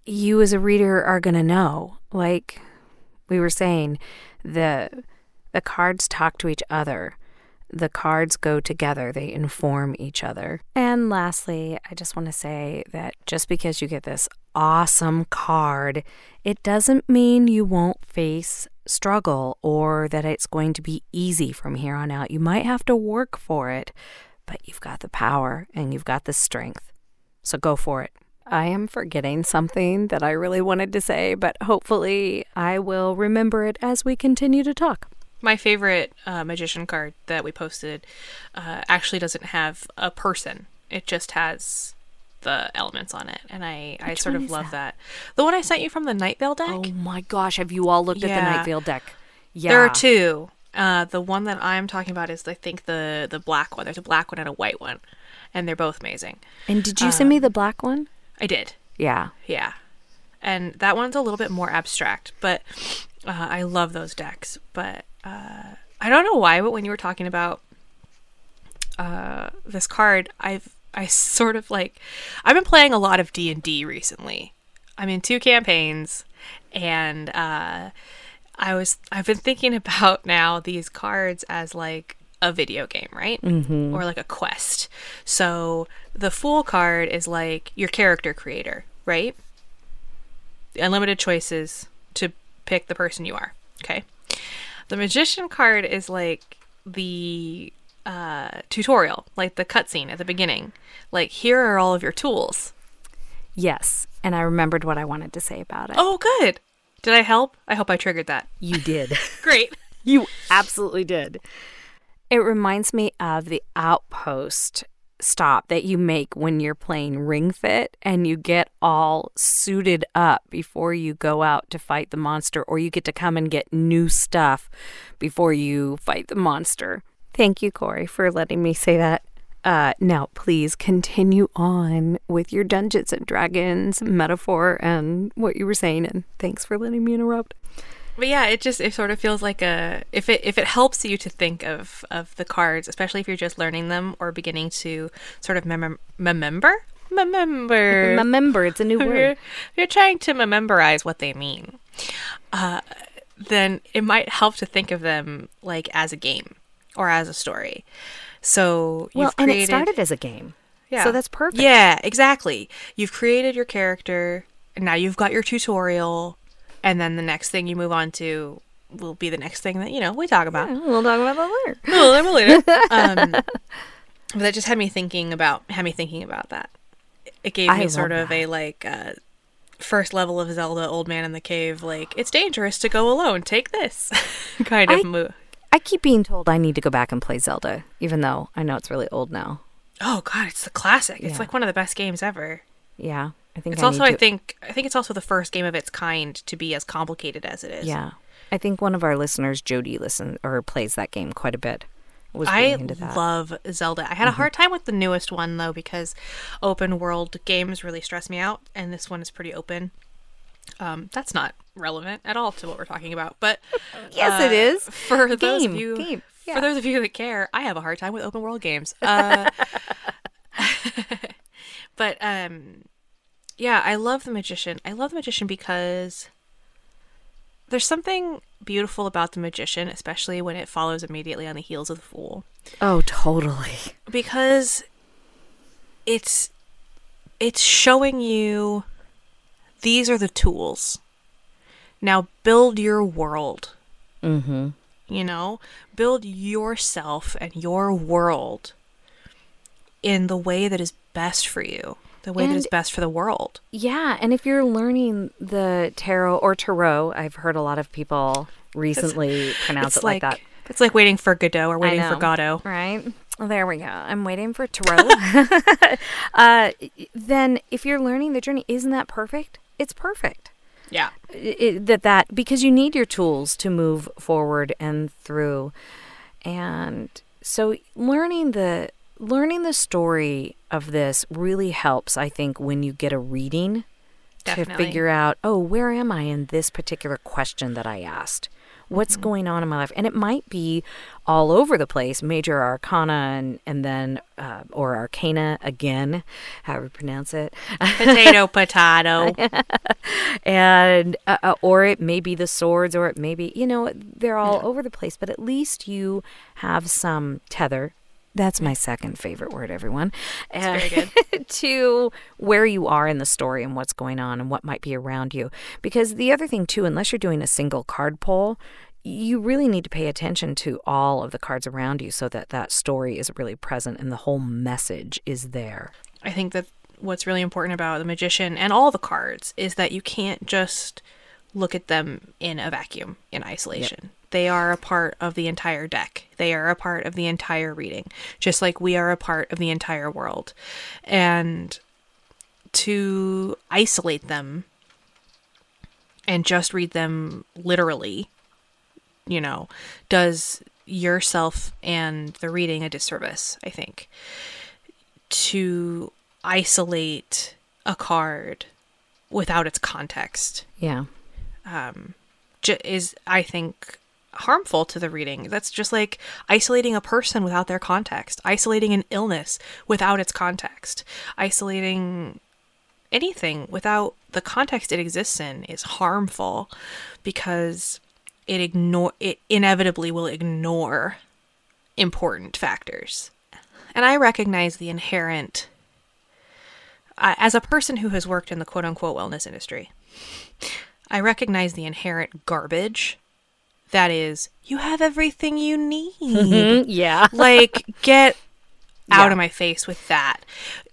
you as a reader are going to know. Like we were saying, the the cards talk to each other. The cards go together, they inform each other. And lastly, I just want to say that just because you get this awesome card, it doesn't mean you won't face struggle or that it's going to be easy from here on out. You might have to work for it, but you've got the power and you've got the strength. So go for it. I am forgetting something that I really wanted to say, but hopefully I will remember it as we continue to talk. My favorite uh, magician card that we posted uh, actually doesn't have a person. It just has the elements on it, and I, I sort of love that? that? The one I sent you from the Night Vale deck. Oh my gosh, have you all looked at the Night Vale deck? Yeah. There are two. Uh, the one that I'm talking about is I think the the black one. There's a black one and a white one, and they're both amazing. And did you send me the black one? I did. Yeah. Yeah. And that one's a little bit more abstract, but uh, I love those decks. But uh, I don't know why, but when you were talking about uh, this card, I've I sort of like I've been playing a lot of D and D recently. I'm in two campaigns, and uh, I was I've been thinking about now these cards as like a video game, right? Mm-hmm. Or like a quest. So the Fool card is like your character creator, right? Unlimited choices to pick the person you are. Okay. The Magician card is like the uh, tutorial, like the cutscene at the beginning. Like, here are all of your tools. Yes. And I remembered what I wanted to say about it. Oh, good. Did I help? I hope I triggered that. you did. Great. you absolutely did. It reminds me of the outpost stop that you make when you're playing Ring Fit and you get all suited up before you go out to fight the monster, or you get to come and get new stuff before you fight the monster. Thank you, Corey, for letting me say that. Uh, now, please continue on with your Dungeons and Dragons metaphor and what you were saying, and thanks for letting me interrupt. But yeah, it just it sort of feels like a if it if it helps you to think of of the cards, especially if you're just learning them or beginning to sort of mem- remember remember Remember, it's a new word. you're, you're trying to memorize what they mean, uh, then it might help to think of them like as a game or as a story. So you've Well, and created, it started as a game. yeah, So that's perfect. Yeah, exactly. You've created your character, and now you've got your tutorial, and then the next thing you move on to will be the next thing that you know we talk about. We'll talk about that later. a little later. Um, but that just had me thinking about had me thinking about that. It gave I me sort of a like uh, first level of Zelda, Old Man in the Cave. Like it's dangerous to go alone. Take this kind of I- move. I keep being told I need to go back and play Zelda, even though I know it's really old now. Oh God, it's the classic. It's like one of the best games ever. Yeah, I think It's I also, need I think, I think it's also the first game of its kind to be as complicated as it is. Yeah, I think one of our listeners, Jody, listen or plays that game quite a bit. Was I into that. Mm-hmm. love Zelda. I had a hard time with the newest one though because open world games really stress me out, and this one is pretty open. Um, that's not relevant at all to what we're talking about, but yes, it uh, is. For those of you, game, yeah. for those of you that care, I have a hard time with open world games. Uh, but um, yeah, I love the magician. I love the magician because there's something beautiful about the magician, especially when it follows immediately on the heels of the fool Oh, totally. because it's it's showing you these are the tools. Now build your world. Mm-hmm. You know, build yourself and your world in the way that is best for you, the way that is best for the world. Yeah, and if you're learning the tarot or tarot, I've heard a lot of people recently pronounce it's it like, that. It's like waiting for Godot or waiting for know, Godot. Right. Well, there we go. I'm waiting for tarot. uh, then, if you're learning the journey, isn't that perfect? It's perfect. Yeah. it, that that because you need your tools to move forward and through and so learning the learning the story of this really helps, I think, when you get a reading to figure out, oh, where am I in this particular question that I asked? What's Mm-hmm. going on in my life? And it might be all over the place, major arcana and, and then, uh, or arcana again, however you pronounce it. Potato, potato. and uh, uh, or it may be the swords or it may be you know they're all over the place but at least you have some tether that's my second favorite word everyone. Very good. to where you are in the story and what's going on and what might be around you. Because the other thing too unless you're doing a single card pull you really need to pay attention to all of the cards around you so that that story is really present and the whole message is there. I think that what's really important about the magician and all the cards is that you can't just look at them in a vacuum in isolation. They are a part of the entire deck. They are a part of the entire reading, just like we are a part of the entire world. And to isolate them and just read them literally, you know, does yourself and the reading a disservice, I think to isolate a card without its context yeah um, j- is i think harmful to the reading. That's just like isolating a person without their context isolating an illness without its context isolating anything without the context it exists in is harmful because it ignore it inevitably will ignore important factors. And i recognize the inherent I as a person who has worked in the quote unquote wellness industry I recognize the inherent garbage that is, you have everything you need. Mm-hmm. yeah like, get out Yeah. of my face with that.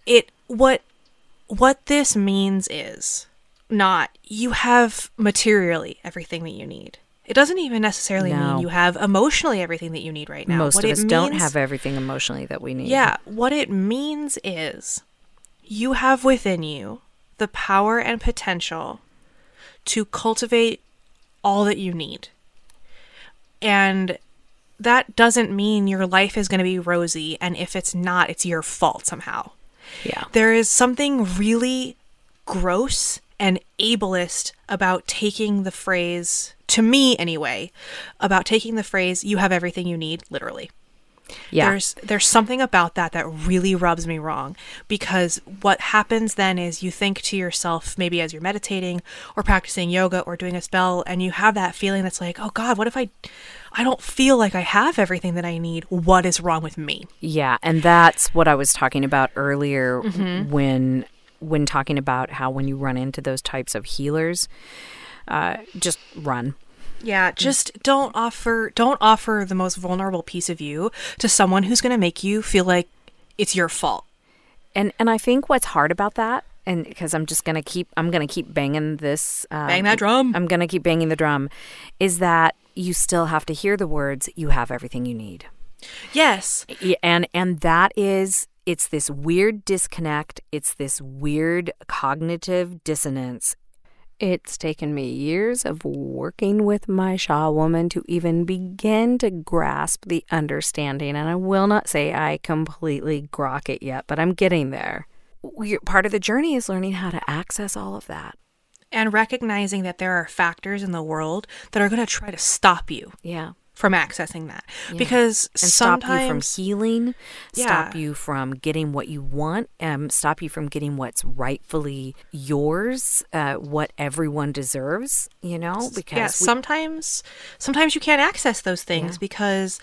It what what this means is not you have materially everything that you need. It doesn't even necessarily No. mean you have emotionally everything that you need right now. Most what of us don't have everything emotionally that we need. yeah, what it means is you have within you the power and potential to cultivate all that you need. And that doesn't mean your life is going to be rosy, and if it's not, it's your fault somehow. Yeah. There is something really gross and ableist about taking the phrase, to me anyway, about taking the phrase, you have everything you need, literally Yeah. there's there's something about that that really rubs me wrong because what happens then is you think to yourself maybe as you're meditating or practicing yoga or doing a spell and you have that feeling that's like oh god what if i i don't feel like i have everything that i need what is wrong with me Yeah, and that's what I was talking about earlier Mm-hmm. when when talking about how when you run into those types of healers, uh, just run. Yeah just don't offer don't offer the most vulnerable piece of you to someone who's going to make you feel like it's your fault. And and I think what's hard about that, and because I'm just gonna keep I'm gonna keep banging this um, bang that drum. I'm gonna keep banging the drum, is that you still have to hear the words "You have everything you need." yes. And and that is it's this weird disconnect it's this weird cognitive dissonance it's taken me years of working with my shaw woman to even begin to grasp the understanding and i will not say i completely grok it yet but i'm getting there. We're- part of the journey is learning how to access all of that. And recognizing that there are factors in the world that are going to try to stop you. Yeah from accessing that because and stop you from healing, stop you from getting what you want, um, stop you from getting what's rightfully yours, uh, what everyone deserves. You know, because yeah, we- sometimes sometimes you can't access those things because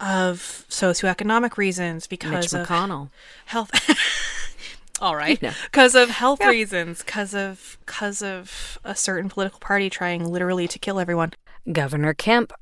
of socioeconomic reasons, Mitch because of McConnell. health. All right, You know. because of health reasons, because of because of a certain political party trying literally to kill everyone. Governor Kemp.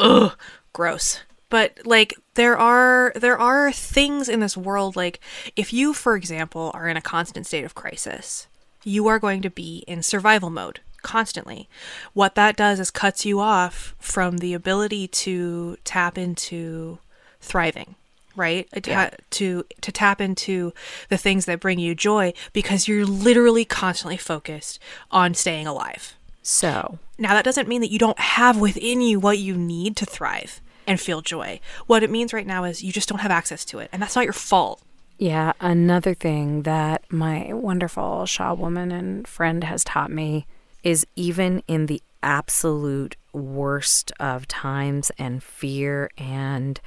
Ugh, gross. But like there are there are things in this world like if you for example are in a constant state of crisis, you are going to be in survival mode constantly. What that does is cuts you off from the ability to tap into thriving, right? Uh, yeah. To to tap into the things that bring you joy because you're literally constantly focused on staying alive. So, Now, that doesn't mean that you don't have within you what you need to thrive and feel joy. What it means right now is you just don't have access to it, and that's not your fault. Yeah, another thing that my wonderful Shaw woman and friend has taught me is even in the absolute worst of times and fear and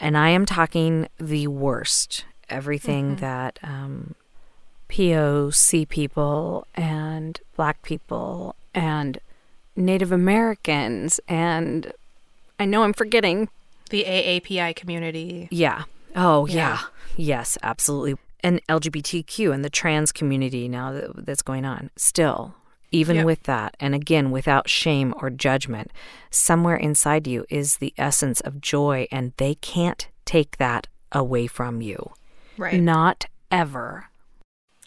and I am talking the worst, everything that um, POC people and Black people and Native Americans and I know I'm forgetting The AAPI community. yeah. Oh, yeah. Yeah. Yes, absolutely. And LGBTQ and the trans community now that, that's going on. Still, even Yep. with that, and again, without shame or judgment, somewhere inside you is the essence of joy, and they can't take that away from you. Right. Not ever.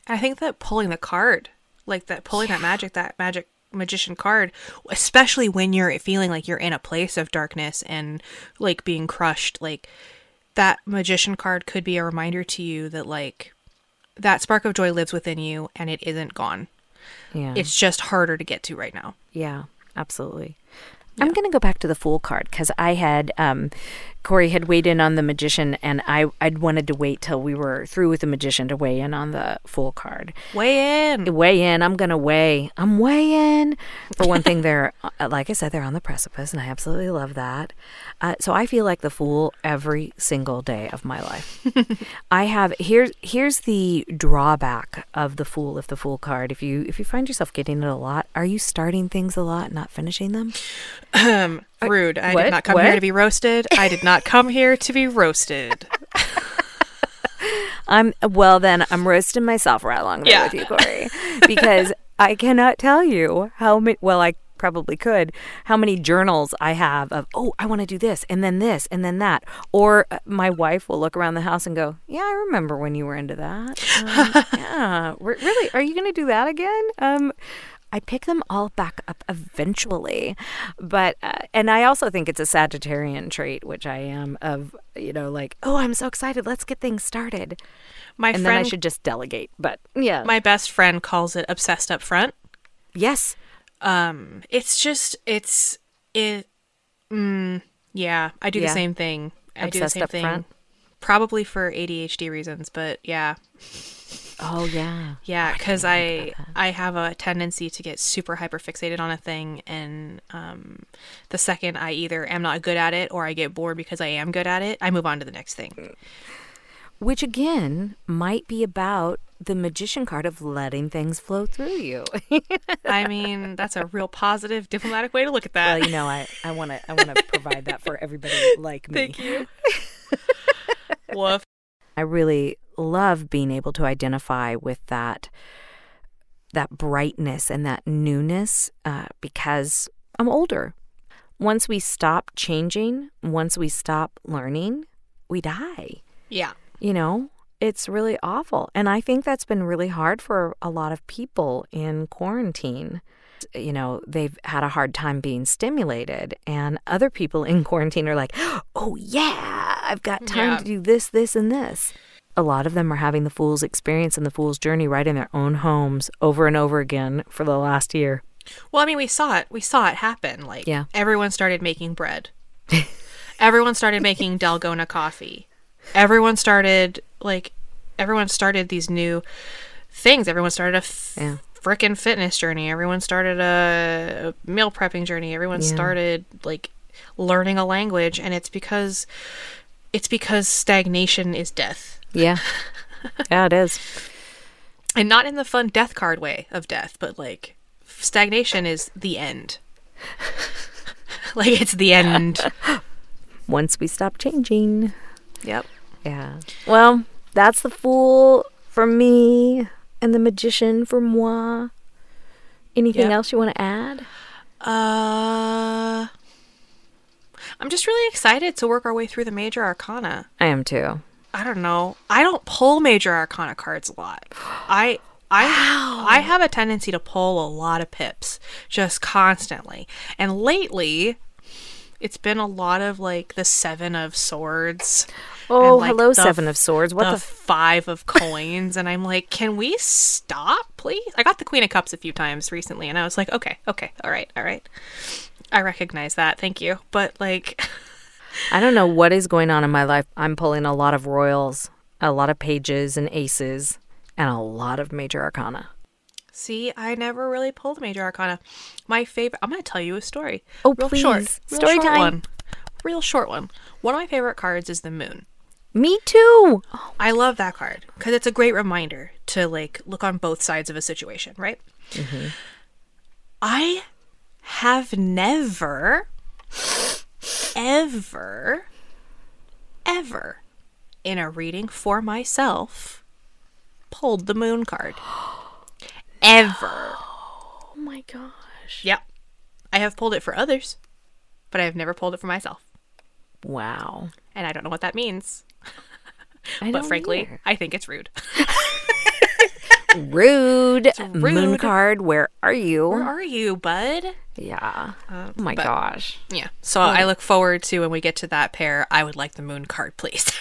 I think that pulling the card, like that pulling that magic, that magic magician card, especially when you're feeling like you're in a place of darkness and like being crushed, like that magician card could be a reminder to you that like that spark of joy lives within you and it isn't gone. Yeah. It's just harder to get to right now. Yeah, absolutely. I'm going to go back to the Fool card because I had, um, Corey had weighed in on the Magician, and I I'd wanted to wait till we were through with the Magician to weigh in on the Fool card. Weigh in. Weigh in. I'm going to weigh. I'm weighing. For one thing, they're, uh, like I said, they're on the precipice, and I absolutely love that. Uh, so I feel like the Fool every single day of my life. I have here's here's the drawback of the Fool if the Fool card. If you if you find yourself getting it a lot, are you starting things a lot, not finishing them? Um, rude. I what? did not come What? here to be roasted. I did not come here to be roasted. I'm well then I'm roasting myself right along there Yeah. with you, Corey. Because I cannot tell you how many well I probably could how many journals I have of oh I want to do this and then this and then that or uh, my wife will look around the house and go yeah I remember when you were into that Um, yeah re- really are you going to do that again um I pick them all back up eventually. But, uh, and I also think it's a Sagittarian trait, which I am of, you know, like, oh, I'm so excited. Let's get things started. My and then I friend, should just delegate. But yeah. my best friend calls it obsessed up front. yes. Um, it's just it's it. Mm, yeah, I do Yeah. the same thing. I do the Obsessed same up thing. front? Probably for ADHD reasons, but yeah, Oh, yeah. yeah, because I I have a tendency to get super hyper fixated on a thing, and um, the second I either am not good at it or I get bored because I am good at it, I move on to the next thing. Which again might be about the magician card of letting things flow through you. I mean, that's a real positive diplomatic way to look at that. well, you know, I, I want to I want to provide that for everybody like me. Thank you. Woof. I really love being able to identify with that that brightness and that newness uh, because I'm older. Once we stop changing, once we stop learning, we die. Yeah. You know, it's really awful. And I think that's been really hard for a lot of people in quarantine. You know, they've had a hard time being stimulated, and other people in quarantine are like, oh, yeah, I've got time Yeah. to do this, this, and this. A lot of them are having the fool's experience and the fool's journey right in their own homes over and over again for the last year. Well, I mean, we saw it. We saw it happen. Like, Yeah. everyone started making bread. everyone started making Dalgona coffee. Everyone started like, everyone started these new things. Everyone started a f- Yeah. frickin' fitness journey. Everyone started a, meal prepping journey. Everyone Yeah. started like learning a language, and it's because it's because stagnation is death. Yeah. yeah, it is. and not in the fun death card way of death, but like stagnation is the end. like it's the end. Once we stop changing. Yep. Yeah. Well, that's the fool for me and the magician for moi. Anything Yep. else you want to add? Uh I'm just really excited to work our way through the major arcana. I am too. I don't know. I don't pull major arcana cards a lot. I I I have a tendency to pull a lot of pips just constantly. And lately it's been a lot of like the 7 of swords. Oh, like, hello, the Seven of Swords. What the, the? F- five of coins and i'm like can we stop please i got the queen of cups a few times recently and i was like okay okay all right all right i recognize that thank you but like I don't know what is going on in my life. I'm pulling a lot of royals a lot of pages and aces, and a lot of major arcana. See, I never really pulled Major Arcana. My favorite. I'm going to tell you a story. Oh, real short. please. Real Story short time. One. Real short one. One of my favorite cards is the Moon. Me too. I love that card because it's a great reminder to like look on both sides of a situation, right? Mm-hmm. I have never, ever, ever in a reading for myself pulled the moon card. Ever. Oh my gosh. Yep. I have pulled it for others, but I have never pulled it for myself. Wow. And I don't know what that means. I But frankly, either. I think it's rude. rude. Moon rude. card. Where are you? Where are you, bud? yeah. Um, oh my but- gosh. Yeah. So I hmm. look forward to when we get to that pair. I would like the moon card, please.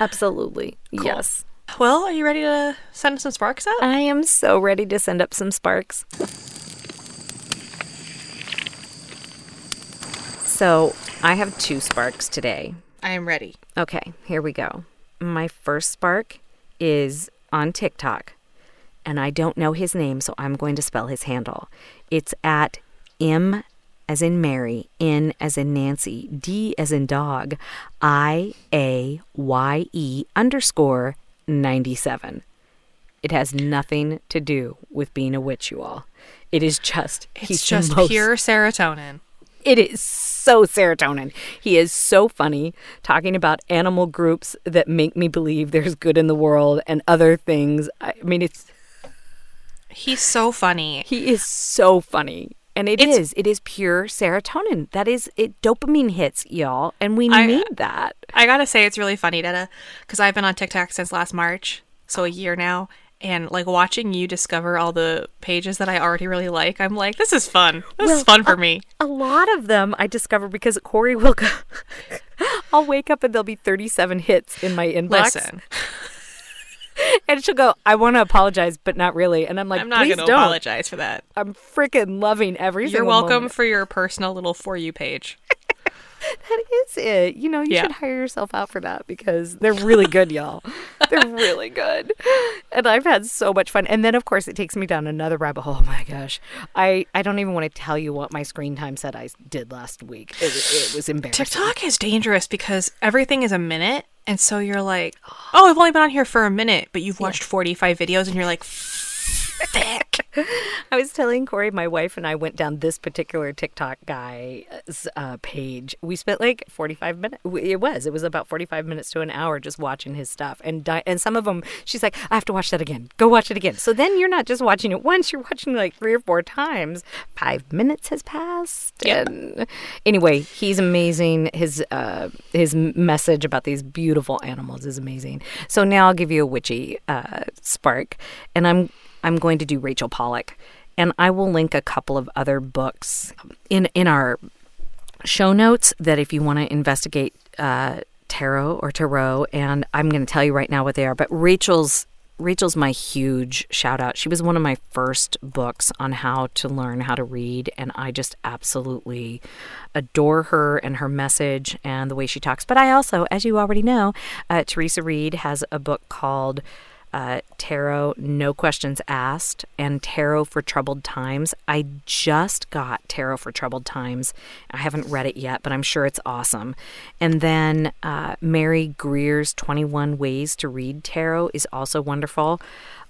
Absolutely. Yes. well, are you ready to send some sparks out? I am so ready to send up some sparks. So I have two sparks today. I am ready. Okay, here we go. My first spark is on TikTok, and I don't know his name, so I'm going to spell his handle. It's at M as in Mary, N as in Nancy, D as in dog, I A Y E underscore 97. It has nothing to do with being a witch, you all. It is just, It's just most- pure serotonin. it is so serotonin. He is so funny talking about animal groups that make me believe there's good in the world and other things. I mean, it's He's so funny. he is so funny. And it It's- is. It is pure serotonin. That is it dopamine hits, y'all, and we I- need that. I gotta say, it's really funny, Detta, because I've been on TikTok since last March, so a year now. And like watching you discover all the pages that I already really like, I'm like, this is fun. This is fun for me. A lot of them I discover because Corey will go. I'll wake up and there'll be 37 hits in my inbox. Listen, And she'll go, I want to apologize, but not really. And I'm like, I'm not please going to don't. apologize for that. I'm freaking loving every You're welcome moment. for your personal little for you page. That is it. You know, you Yeah. should hire yourself out for that because they're really good, y'all. They're really good. And I've had so much fun. And then of course it takes me down another rabbit hole. Oh my gosh. I, I don't even want to tell you what my screen time said I did last week. It, it was embarrassing. TikTok is dangerous because everything is a minute. And so you're like, oh, I've only been on here for a minute, but you've watched 45 videos and you're like. I was telling Corey, my wife and I went down this particular TikTok guy's uh, page. We spent like 45 minutes. It was. It was about 45 minutes to an hour just watching his stuff. And di- and some of them, she's like, I have to watch that again. Go watch it again. So then you're not just watching it once, you're watching like three or four times. Five minutes has passed. Yep. And anyway, he's amazing. His, uh, his message about these beautiful animals is amazing. So now I'll give you a witchy uh, spark. And I'm I'm going to do Rachel Pollack, and I will link a couple of other books in in our show notes that if you want to investigate uh, tarot or tarot, and I'm going to tell you right now what they are. But Rachel's Rachel's my huge shout out. She was one of my first books on how to learn how to read, and I just absolutely adore her and her message and the way she talks. But I also, as you already know, uh, Theresa Reed has a book called uh, Tarot No Questions Asked and Tarot for Troubled Times. I just got Tarot for Troubled Times. I haven't read it yet, but I'm sure it's awesome. And then uh, Mary Greer's 21 Ways to Read Tarot is also wonderful.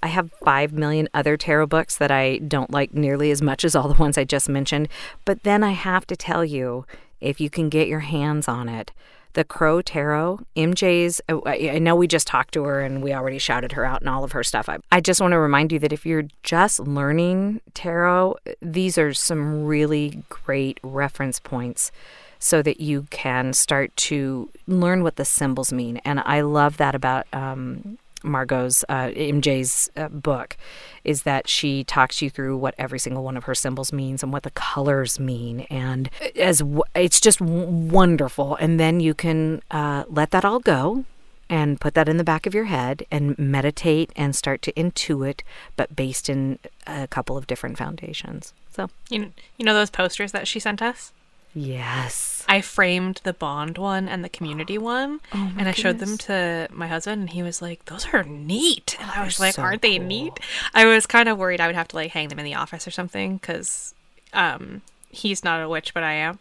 I have 5 million other tarot books that I don't like nearly as much as all the ones I just mentioned. But then I have to tell you, if you can get your hands on it, the Crow Tarot, MJ's. oh, I know we just talked to her and we already shouted her out and all of her stuff. I, I just want to remind you that if you're just learning tarot, these are some really great reference points so that you can start to learn what the symbols mean. And I love that about um, Margot's, uh, MJ's uh, book, is that she talks you through what every single one of her symbols means and what the colors mean, and as w- it's just w- wonderful. And then you can uh, let that all go and put that in the back of your head and meditate and start to intuit, but based in a couple of different foundations. So You, you know those posters that she sent us? Yes. I framed the bond one and the community one, Oh and I showed them to my husband, and he was like, "Those are neat." And I was they're like, so "Aren't they neat?" I was kind of worried I would have to like hang them in the office or something because um, he's not a witch, but I am.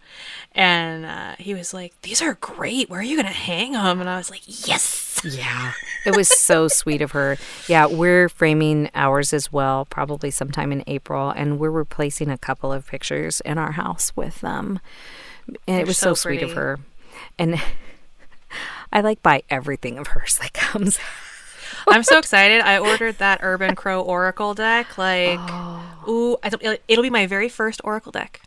And uh, he was like, "These are great. Where are you gonna hang them?" And I was like, "Yes." Yeah. It was so sweet of her. Yeah, we're framing ours as well, probably sometime in April, and we're replacing a couple of pictures in our house with them. And it They're was so, so sweet of her. And I like buy everything of hers that comes. I'm so excited. I ordered that Urban Crow Oracle deck. Like, ooh, I don't, it'll be my very first Oracle deck.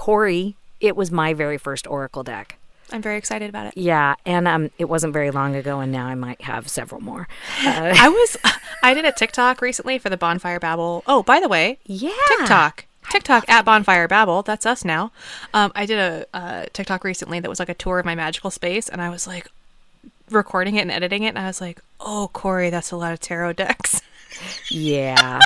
Corey, it was my very first Oracle deck. I'm very excited about it. Yeah, and um, it wasn't very long ago, and now I might have several more. Uh, I was I did a TikTok recently for the Bonfire Babble. Oh, by the way, yeah, TikTok. TikTok at Bonfire Babble. That's us now. Um, I did a uh, TikTok recently that was like a tour of my magical space, and I was like recording it and editing it, and I was like, "Oh, Corey, that's a lot of tarot decks." Yeah,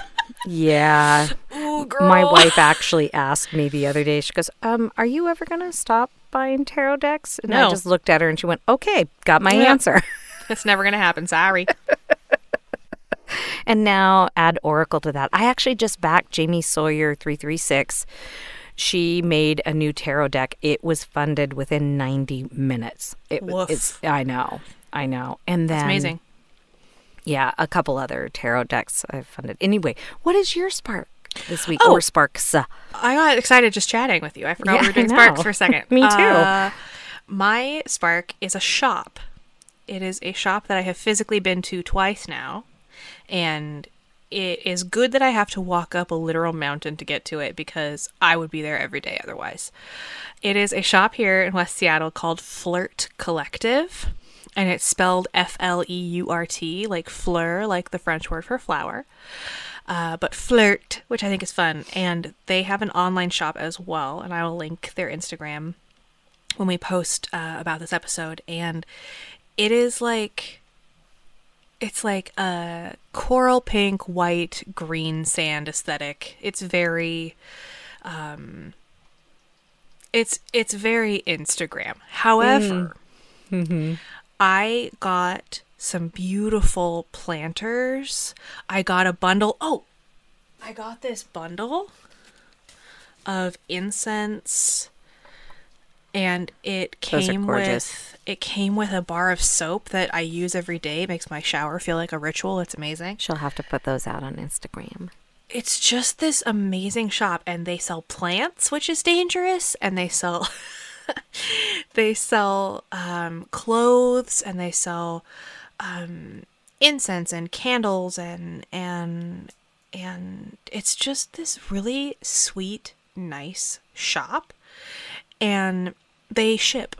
yeah. Oh, girl. My wife actually asked me the other day. She goes, "Um, are you ever gonna stop buying tarot decks?" And I just looked at her and she went, "Okay, got my Yeah. answer." That's never gonna happen. Sorry. and now add Oracle to that. I actually just backed Jamie Sawyer three three six. She made a new tarot deck. It was funded within ninety minutes. It, w- Woof. It's I know, I know. And then That's amazing. Yeah, a couple other tarot decks I've funded. Anyway, what is your spark this week Oh. or sparks? I got excited just chatting with you. I forgot Yeah, we were doing Sparks for a second. Me too. Uh, my Spark is a shop. It is a shop that I have physically been to twice now. And it is good that I have to walk up a literal mountain to get to it because I would be there every day otherwise. It is a shop here in West Seattle called Fleurt Collective. And it's spelled F L E U R T, like fleur, like the French word for flower uh, but flirt, which I think is fun. And they have an online shop as well, and I will link their Instagram when we post uh, about this episode. And it is like it's like a coral pink, white, green sand aesthetic. It's very um it's it's very Instagram. However, I got some beautiful planters. I got a bundle. Oh, I got this bundle of incense and it came with it came with a bar of soap that I use every day. It makes my shower feel like a ritual. It's amazing. she'll have to put those out on Instagram. It's just this amazing shop and they sell plants, which is dangerous, and they sell they sell um, clothes and they sell um, incense and candles and and and it's just this really sweet, nice shop. And they ship.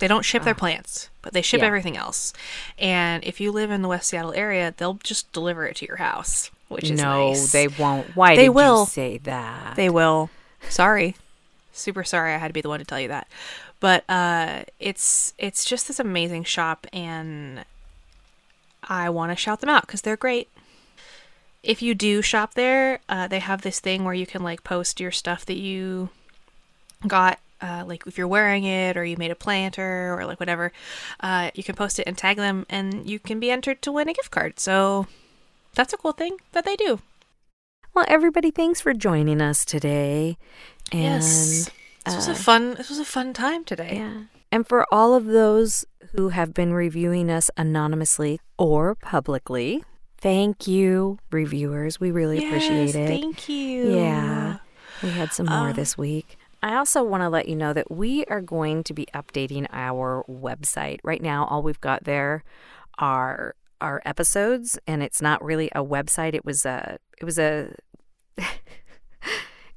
They don't ship their plants, but they ship Yeah. everything else. And if you live in the West Seattle area, they'll just deliver it to your house, which is no, nice. they won't. Why They will. you say that? They will. Sorry. Super sorry I had to be the one to tell you that. But uh it's it's just this amazing shop and I want to shout them out cuz they're great. If you do shop there, uh, they have this thing where you can like post your stuff that you got uh, like if you're wearing it or you made a planter or like whatever, uh, you can post it and tag them and you can be entered to win a gift card. So that's a cool thing that they do. well, everybody, thanks for joining us today. And yes. This was a uh, fun this was a fun time today. Yeah. And for all of those who have been reviewing us anonymously or publicly, thank you, reviewers. We really appreciate it. Thank you. Yeah. We had some more Uh, this week. I also want to let you know that we are going to be updating our website. Right now, all we've got there are our episodes, and it's not really a website. It was a, it was a,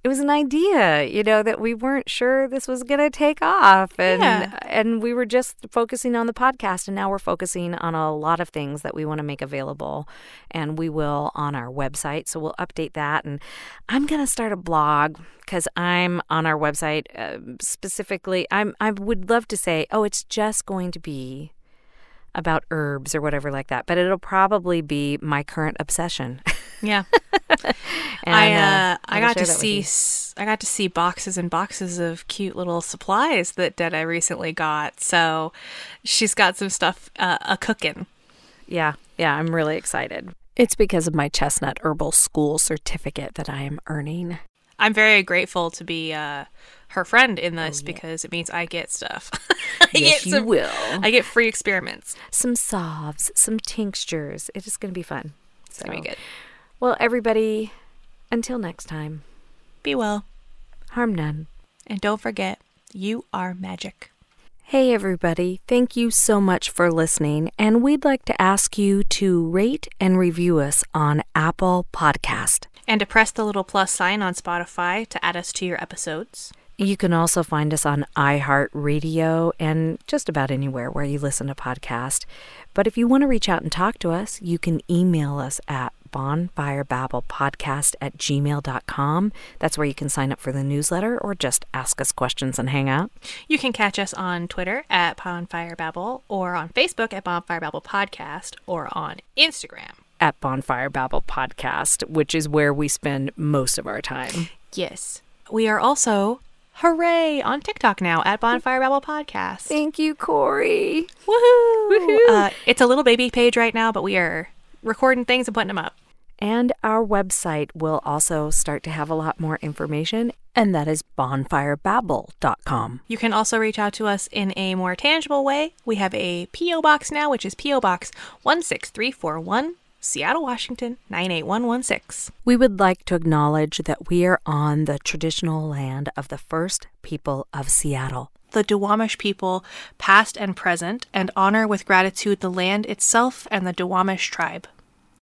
it was an idea, you know, that we weren't sure this was going to take off, and Yeah. and we were just focusing on the podcast, and now we're focusing on a lot of things that we want to make available, and we will on our website. So we'll update that, and I'm going to start a blog because I'm on our website uh, specifically. I'm I would love to say, oh, it's just going to be about herbs or whatever like that, but it'll probably be my current obsession. Yeah. I And, uh, I got to see you. I got to see boxes and boxes of cute little supplies that Detta recently got. So she's got some stuff uh, a cooking. Yeah, yeah, I'm really excited. It's because of my Chestnut Herbal School certificate that I am earning. I'm very grateful to be uh, her friend in Oh, this because it means I get stuff. I Yes, get you some- will. I get free experiments. Some salves, some tinctures. It is going to be fun. It's gonna be good. Well, everybody, until next time, Be well, harm none. and don't forget, you are magic. Hey, everybody. Thank you so much for listening. And we'd like to ask you to rate and review us on Apple Podcast. And to press the little plus sign on Spotify to add us to your episodes. You can also find us on iHeartRadio and just about anywhere where you listen to podcasts. But if you want to reach out and talk to us, you can email us at bonfirebabblepodcast at gmail.com. That's where you can sign up for the newsletter or just ask us questions and hang out. You can catch us on Twitter at Bonfire Babble, or on Facebook at Bonfire Babble Podcast, or on Instagram. At Bonfire Babble Podcast, which is where we spend most of our time. Yes. We are also, hooray, on TikTok now at Bonfire Babble Podcast. Thank you, Corey. Woohoo! Uh, it's a little baby page right now, but we are recording things and putting them up. And our website will also start to have a lot more information, and that is bonfirebabble.com. You can also reach out to us in a more tangible way. We have a P.O. Box now, which is P.O. Box 16341, Seattle, Washington 98116. We would like to acknowledge that we are on the traditional land of the first people of Seattle. The Duwamish people, past and present, and honor with gratitude the land itself and the Duwamish tribe.